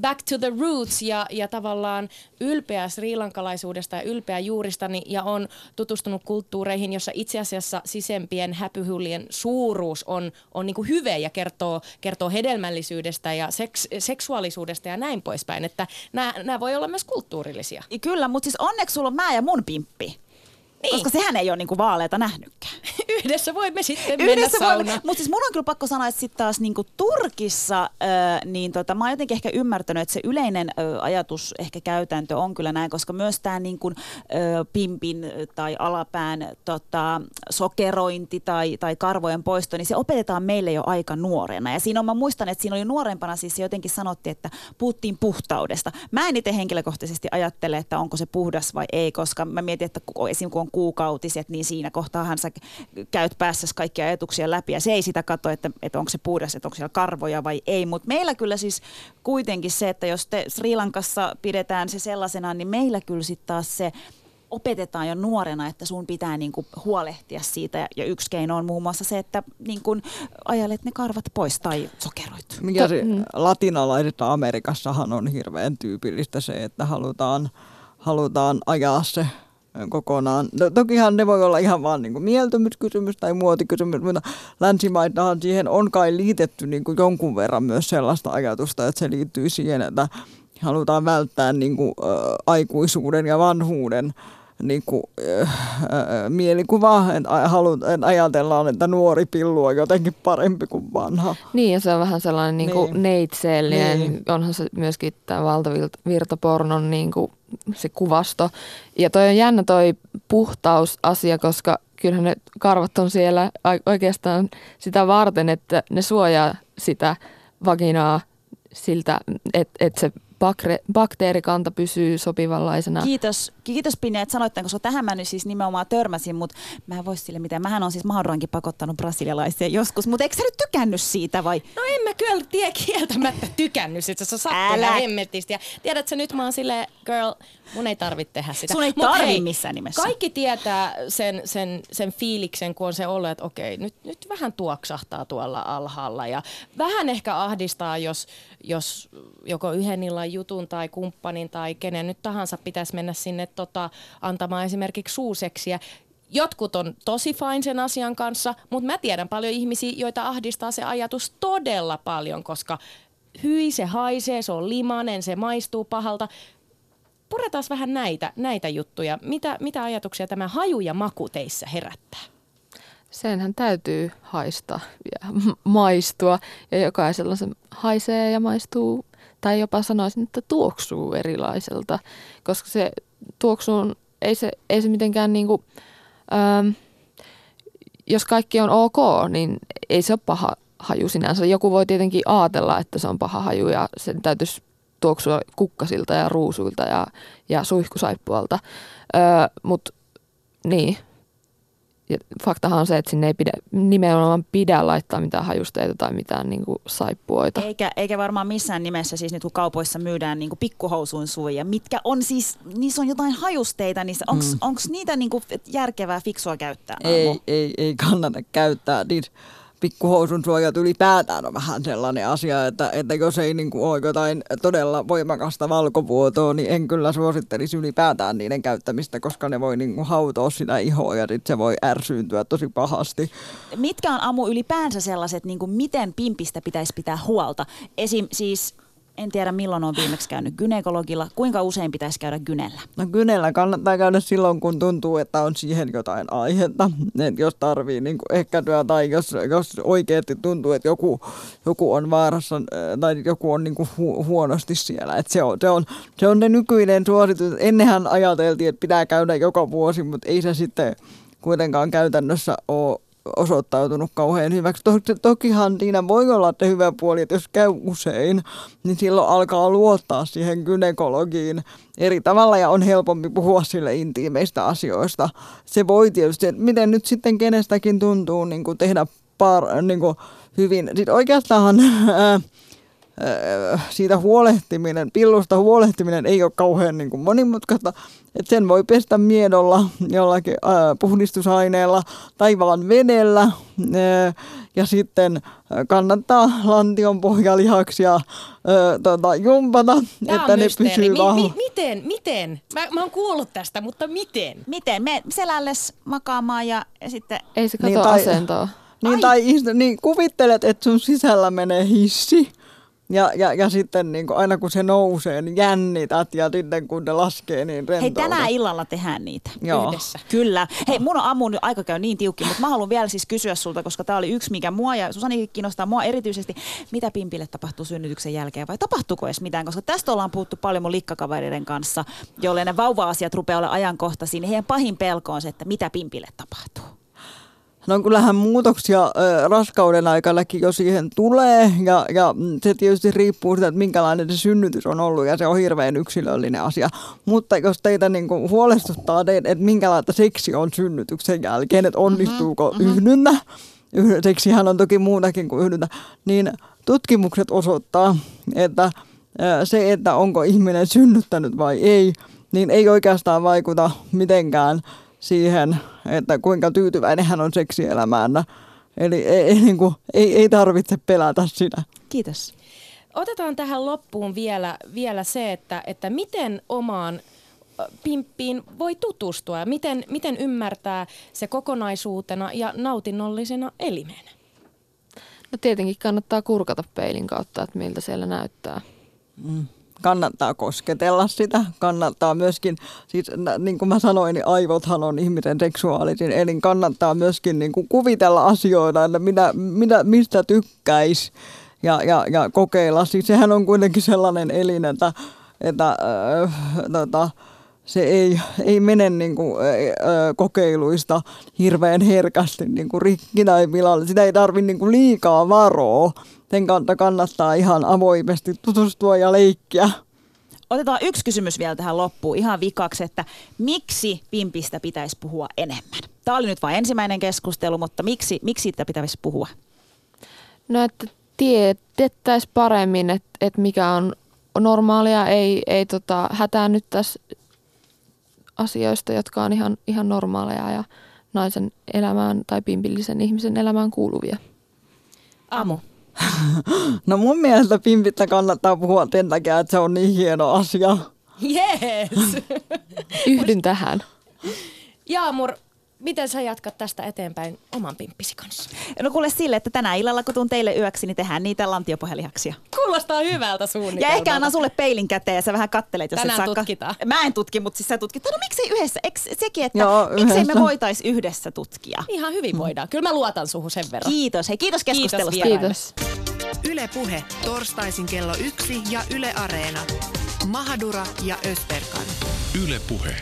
back to the roots ja, ja tavallaan ylpeä srilankalaisuudesta ja ylpeä juuristani ja on tutustunut kulttuureihin, jossa itse asiassa sisempien häpyhyllien suuruus on, on niin hyve ja kertoo, kertoo hedelmällisyydestä ja seks, seksuaalisuudesta ja näin poispäin. Että nämä voi olla myös kulttuurillisia. Kyllä, mutta siis onneksi sulla on mä ja mun pimppi. Niin. Koska sehän ei ole niinku vaaleita nähnytkään. (laughs) Yhdessä voimme sitten Yhdessä mennä saunaan. Mutta siis mun on kyllä pakko sanoa, että sitten taas niinku Turkissa, äh, niin tota, mä oon jotenkin ehkä ymmärtänyt, että se yleinen äh, ajatus, ehkä käytäntö on kyllä näin, koska myös tämä niinku, äh, pimpin tai alapään tota, sokerointi tai, tai karvojen poisto, niin se opetetaan meille jo aika nuorena. Ja siinä on, mä muistan, että siinä oli nuorempana siis se jotenkin sanottiin, että puhuttiin puhtaudesta. Mä en itse henkilökohtaisesti ajattele, että onko se puhdas vai ei, koska mä mietin, että esim. kun on kuukautiset, niin siinä kohtaahan sä käyt päässä kaikkia ajatuksia läpi ja se ei sitä katso, että, että onko se puhdas, että onko siellä karvoja vai ei. Mutta meillä kyllä siis kuitenkin se, että jos te Sri Lankassa pidetään se sellaisena, niin meillä kyllä sitten taas se opetetaan jo nuorena, että sun pitää niinku huolehtia siitä. Ja yksi keino on muun muassa se, että niinku ajalet ne karvat pois tai sokeroit. Mikä se mm. latinalaisessa Amerikassahan on hirveän tyypillistä se, että halutaan, halutaan ajaa se kokonaan. No, tokihan ne voi olla ihan vaan niin mieltymyskysymys tai muotikysymys, mutta länsimaitahan siihen on kai liitetty niin kuin jonkun verran myös sellaista ajatusta, että se liittyy siihen, että halutaan välttää niin kuin, ä, aikuisuuden ja vanhuuden niin kuin, äh, äh, mielikuva, että halut, et ajatellaan, että nuori pillu on jotenkin parempi kuin vanha. Niin, ja se on vähän sellainen niin kuin niin. neitseellinen, niin. onhan se myöskin tämä valtavirtapornon niin kuin se kuvasto. Ja toi on jännä toi puhtausasia, koska kyllähän ne karvat on siellä oikeastaan sitä varten, että ne suojaa sitä vaginaa siltä, että et se bakteerikanta pysyy sopivanlaisena. Kiitos, kiitos Pinja, että sanoit, koska tähän mä nyt siis nimenomaan törmäsin, mutta mä en voisi sille mitään. Mähän on siis Mahdurankin pakottanut brasilialaisia joskus, mutta eikö sä nyt tykännyt siitä vai? No en mä kyllä tie kieltämättä tykännyt sitä, se sattuu hemmetisti. Ja tiedätkö, nyt mä oon silleen, girl, mun ei tarvitse tehdä sitä. Sun ei tarvi hei, missään nimessä. Kaikki tietää sen, sen, sen fiiliksen, kun on se ollut, että okei, nyt, nyt vähän tuoksahtaa tuolla alhaalla. Ja vähän ehkä ahdistaa, jos, jos joko yhden illan jutun tai kumppanin tai kenen nyt tahansa pitäisi mennä sinne tota, antamaan esimerkiksi suuseksiä. Jotkut on tosi fine sen asian kanssa, mutta mä tiedän paljon ihmisiä, joita ahdistaa se ajatus todella paljon, koska hyi, se haisee, se on limanen, se maistuu pahalta puretaan vähän näitä, näitä juttuja. Mitä, mitä ajatuksia tämä haju ja maku teissä herättää? Senhän täytyy haista ja maistua ja jokaisella se haisee ja maistuu tai jopa sanoisin, että tuoksuu erilaiselta, koska se tuoksuun ei se, ei se mitenkään niin kuin, ähm, jos kaikki on ok, niin ei se ole paha haju sinänsä. Joku voi tietenkin ajatella, että se on paha haju ja sen täytyisi tuoksua kukkasilta ja ruusuilta ja, ja suihkusaippualta. Öö, Mutta niin, ja faktahan on se, että sinne ei pidä, nimenomaan pidä laittaa mitään hajusteita tai mitään niin kuin saippuoita. Eikä, eikä varmaan missään nimessä siis nyt kun kaupoissa myydään niin kuin pikkuhousuun suojia, mitkä on siis, niissä on jotain hajusteita, niin onko mm. niitä niin kuin järkevää, fiksua käyttää? Ei, ei, ei kannata käyttää niitä pikkuhousun suojat ylipäätään on vähän sellainen asia, että, että jos ei niin kuin ole jotain todella voimakasta valkovuotoa, niin en kyllä suosittelisi ylipäätään niiden käyttämistä, koska ne voi niin kuin hautoa sitä ihoa ja sit se voi ärsyyntyä tosi pahasti. Mitkä on Amu ylipäänsä sellaiset, niin kuin miten pimpistä pitäisi pitää huolta? Esim. siis en tiedä milloin on viimeksi käynyt gynekologilla. Kuinka usein pitäisi käydä gynellä? No gynellä kannattaa käydä silloin, kun tuntuu, että on siihen jotain aihetta. Et jos tarvii niin ehkäisyä tai jos, jos oikeasti tuntuu, että joku, joku on vaarassa äh, tai joku on niin hu- huonosti siellä. Et se, on, se, on, se on ne nykyinen suositus. Ennenhän ajateltiin, että pitää käydä joka vuosi, mutta ei se sitten kuitenkaan käytännössä ole osoittautunut kauhean hyväksi. To- tokihan siinä voi olla että hyvä puoli, että jos käy usein, niin silloin alkaa luottaa siihen gynekologiin eri tavalla ja on helpompi puhua sille intiimeistä asioista. Se voi tietysti, että miten nyt sitten kenestäkin tuntuu niin kuin tehdä par, niin kuin hyvin. Sitten oikeastaan ää, siitä huolehtiminen, pillusta huolehtiminen ei ole kauhean niin kuin monimutkaista. että sen voi pestä miedolla jollakin ää, puhdistusaineella tai vaan vedellä. Ää, ja sitten kannattaa lantion pohjalihaksia ää, tota, jumpata, Tää että ne mysteeri. pysyy mi- mi- miten, miten? Mä, mä oon kuullut tästä, mutta miten? Miten? Me selälles makaamaan ja, ja sitten... Ei se kato Niin, niin, tai- asentoa. Niin, tai niin kuvittelet, että sun sisällä menee hissi. Ja, ja, ja sitten niin kuin aina kun se nousee, niin jännität ja sitten kun ne laskee, niin Hei, rentoutat. tänään illalla tehdään niitä. Joo. Yhdessä. Kyllä. Hei, mun on aamuun nyt aika käy niin tiukki, mutta mä haluan vielä siis kysyä sulta, koska tämä oli yksi, mikä mua ja Susanikin kiinnostaa mua erityisesti, mitä Pimpille tapahtuu synnytyksen jälkeen vai tapahtuuko edes mitään, koska tästä ollaan puhuttu paljon mun likkakavereiden kanssa, joille ne vauva-asiat rupeaa olla ajankohtaisia, niin heidän pahin pelko on se, että mitä Pimpille tapahtuu. No kyllähän muutoksia raskauden aikanakin jo siihen tulee ja, ja se tietysti riippuu siitä, että minkälainen se synnytys on ollut ja se on hirveän yksilöllinen asia. Mutta jos teitä niin kuin huolestuttaa, että minkälaista seksi on synnytyksen jälkeen, että onnistuuko mm-hmm. yhdyntä, yh- seksihän on toki muutakin kuin yhdyntä, niin tutkimukset osoittaa, että se, että onko ihminen synnyttänyt vai ei, niin ei oikeastaan vaikuta mitenkään siihen, että kuinka tyytyväinen hän on seksielämään. Eli ei, ei, niin kuin, ei, ei tarvitse pelätä sitä. Kiitos. Otetaan tähän loppuun vielä, vielä se, että, että miten omaan pimppiin voi tutustua ja miten, miten ymmärtää se kokonaisuutena ja nautinnollisena elimenä. No tietenkin kannattaa kurkata peilin kautta, että miltä siellä näyttää. Kannattaa kosketella sitä, kannattaa myöskin, siis niin kuin mä sanoin, niin aivothan on ihmisen seksuaalisin elin, kannattaa myöskin niin kuin kuvitella asioita, että mitä, mitä, mistä tykkäisi ja, ja, ja kokeilla. Siis sehän on kuitenkin sellainen elin, että, että äh, tota, se ei, ei mene niin kuin, äh, kokeiluista hirveän herkästi niin kuin rikki tai pilalle. Sitä ei tarvitse niin kuin liikaa varoa. Sen kautta kannattaa ihan avoimesti tutustua ja leikkiä. Otetaan yksi kysymys vielä tähän loppuun ihan vikaksi, että miksi Pimpistä pitäisi puhua enemmän? Tämä oli nyt vain ensimmäinen keskustelu, mutta miksi, miksi siitä pitäisi puhua? No että tiedettäisiin paremmin, että, että mikä on normaalia, ei, ei tota, hätäännyttäisi asioista, jotka on ihan, ihan normaaleja ja naisen elämään tai pimpillisen ihmisen elämään kuuluvia. Amu. (laughs) No mun mielestä pimpistä kannattaa puhua sen takia, että se on niin hieno asia. Yes! Yhdyn tähän. Jaamur, miten sä jatkat tästä eteenpäin oman pimppisi kanssa? No kuule sille, että tänä illalla kun tuun teille yöksi, niin tehdään niitä lantiopohjalihaksia. Kuulostaa hyvältä Ja suunnitelmalta. ehkä annan sulle peilin käteen ja sä vähän kattelet, jos Tänään et saa tutkitaan. Mä en tutki, mutta siis sä tutkit. No miksei yhdessä? Eks, sekin, että Joo, miksei me yhdessä. voitais yhdessä tutkia? Ihan hyvin voidaan. Kyllä mä luotan suhun sen verran. Kiitos. Hei, kiitos Kiitos keskustelusta. vielä. Kiitos. Yle Puhe, torstaisin kello yksi ja Yle Areena. Mahadura ja Ösberkan. Yle Puhe.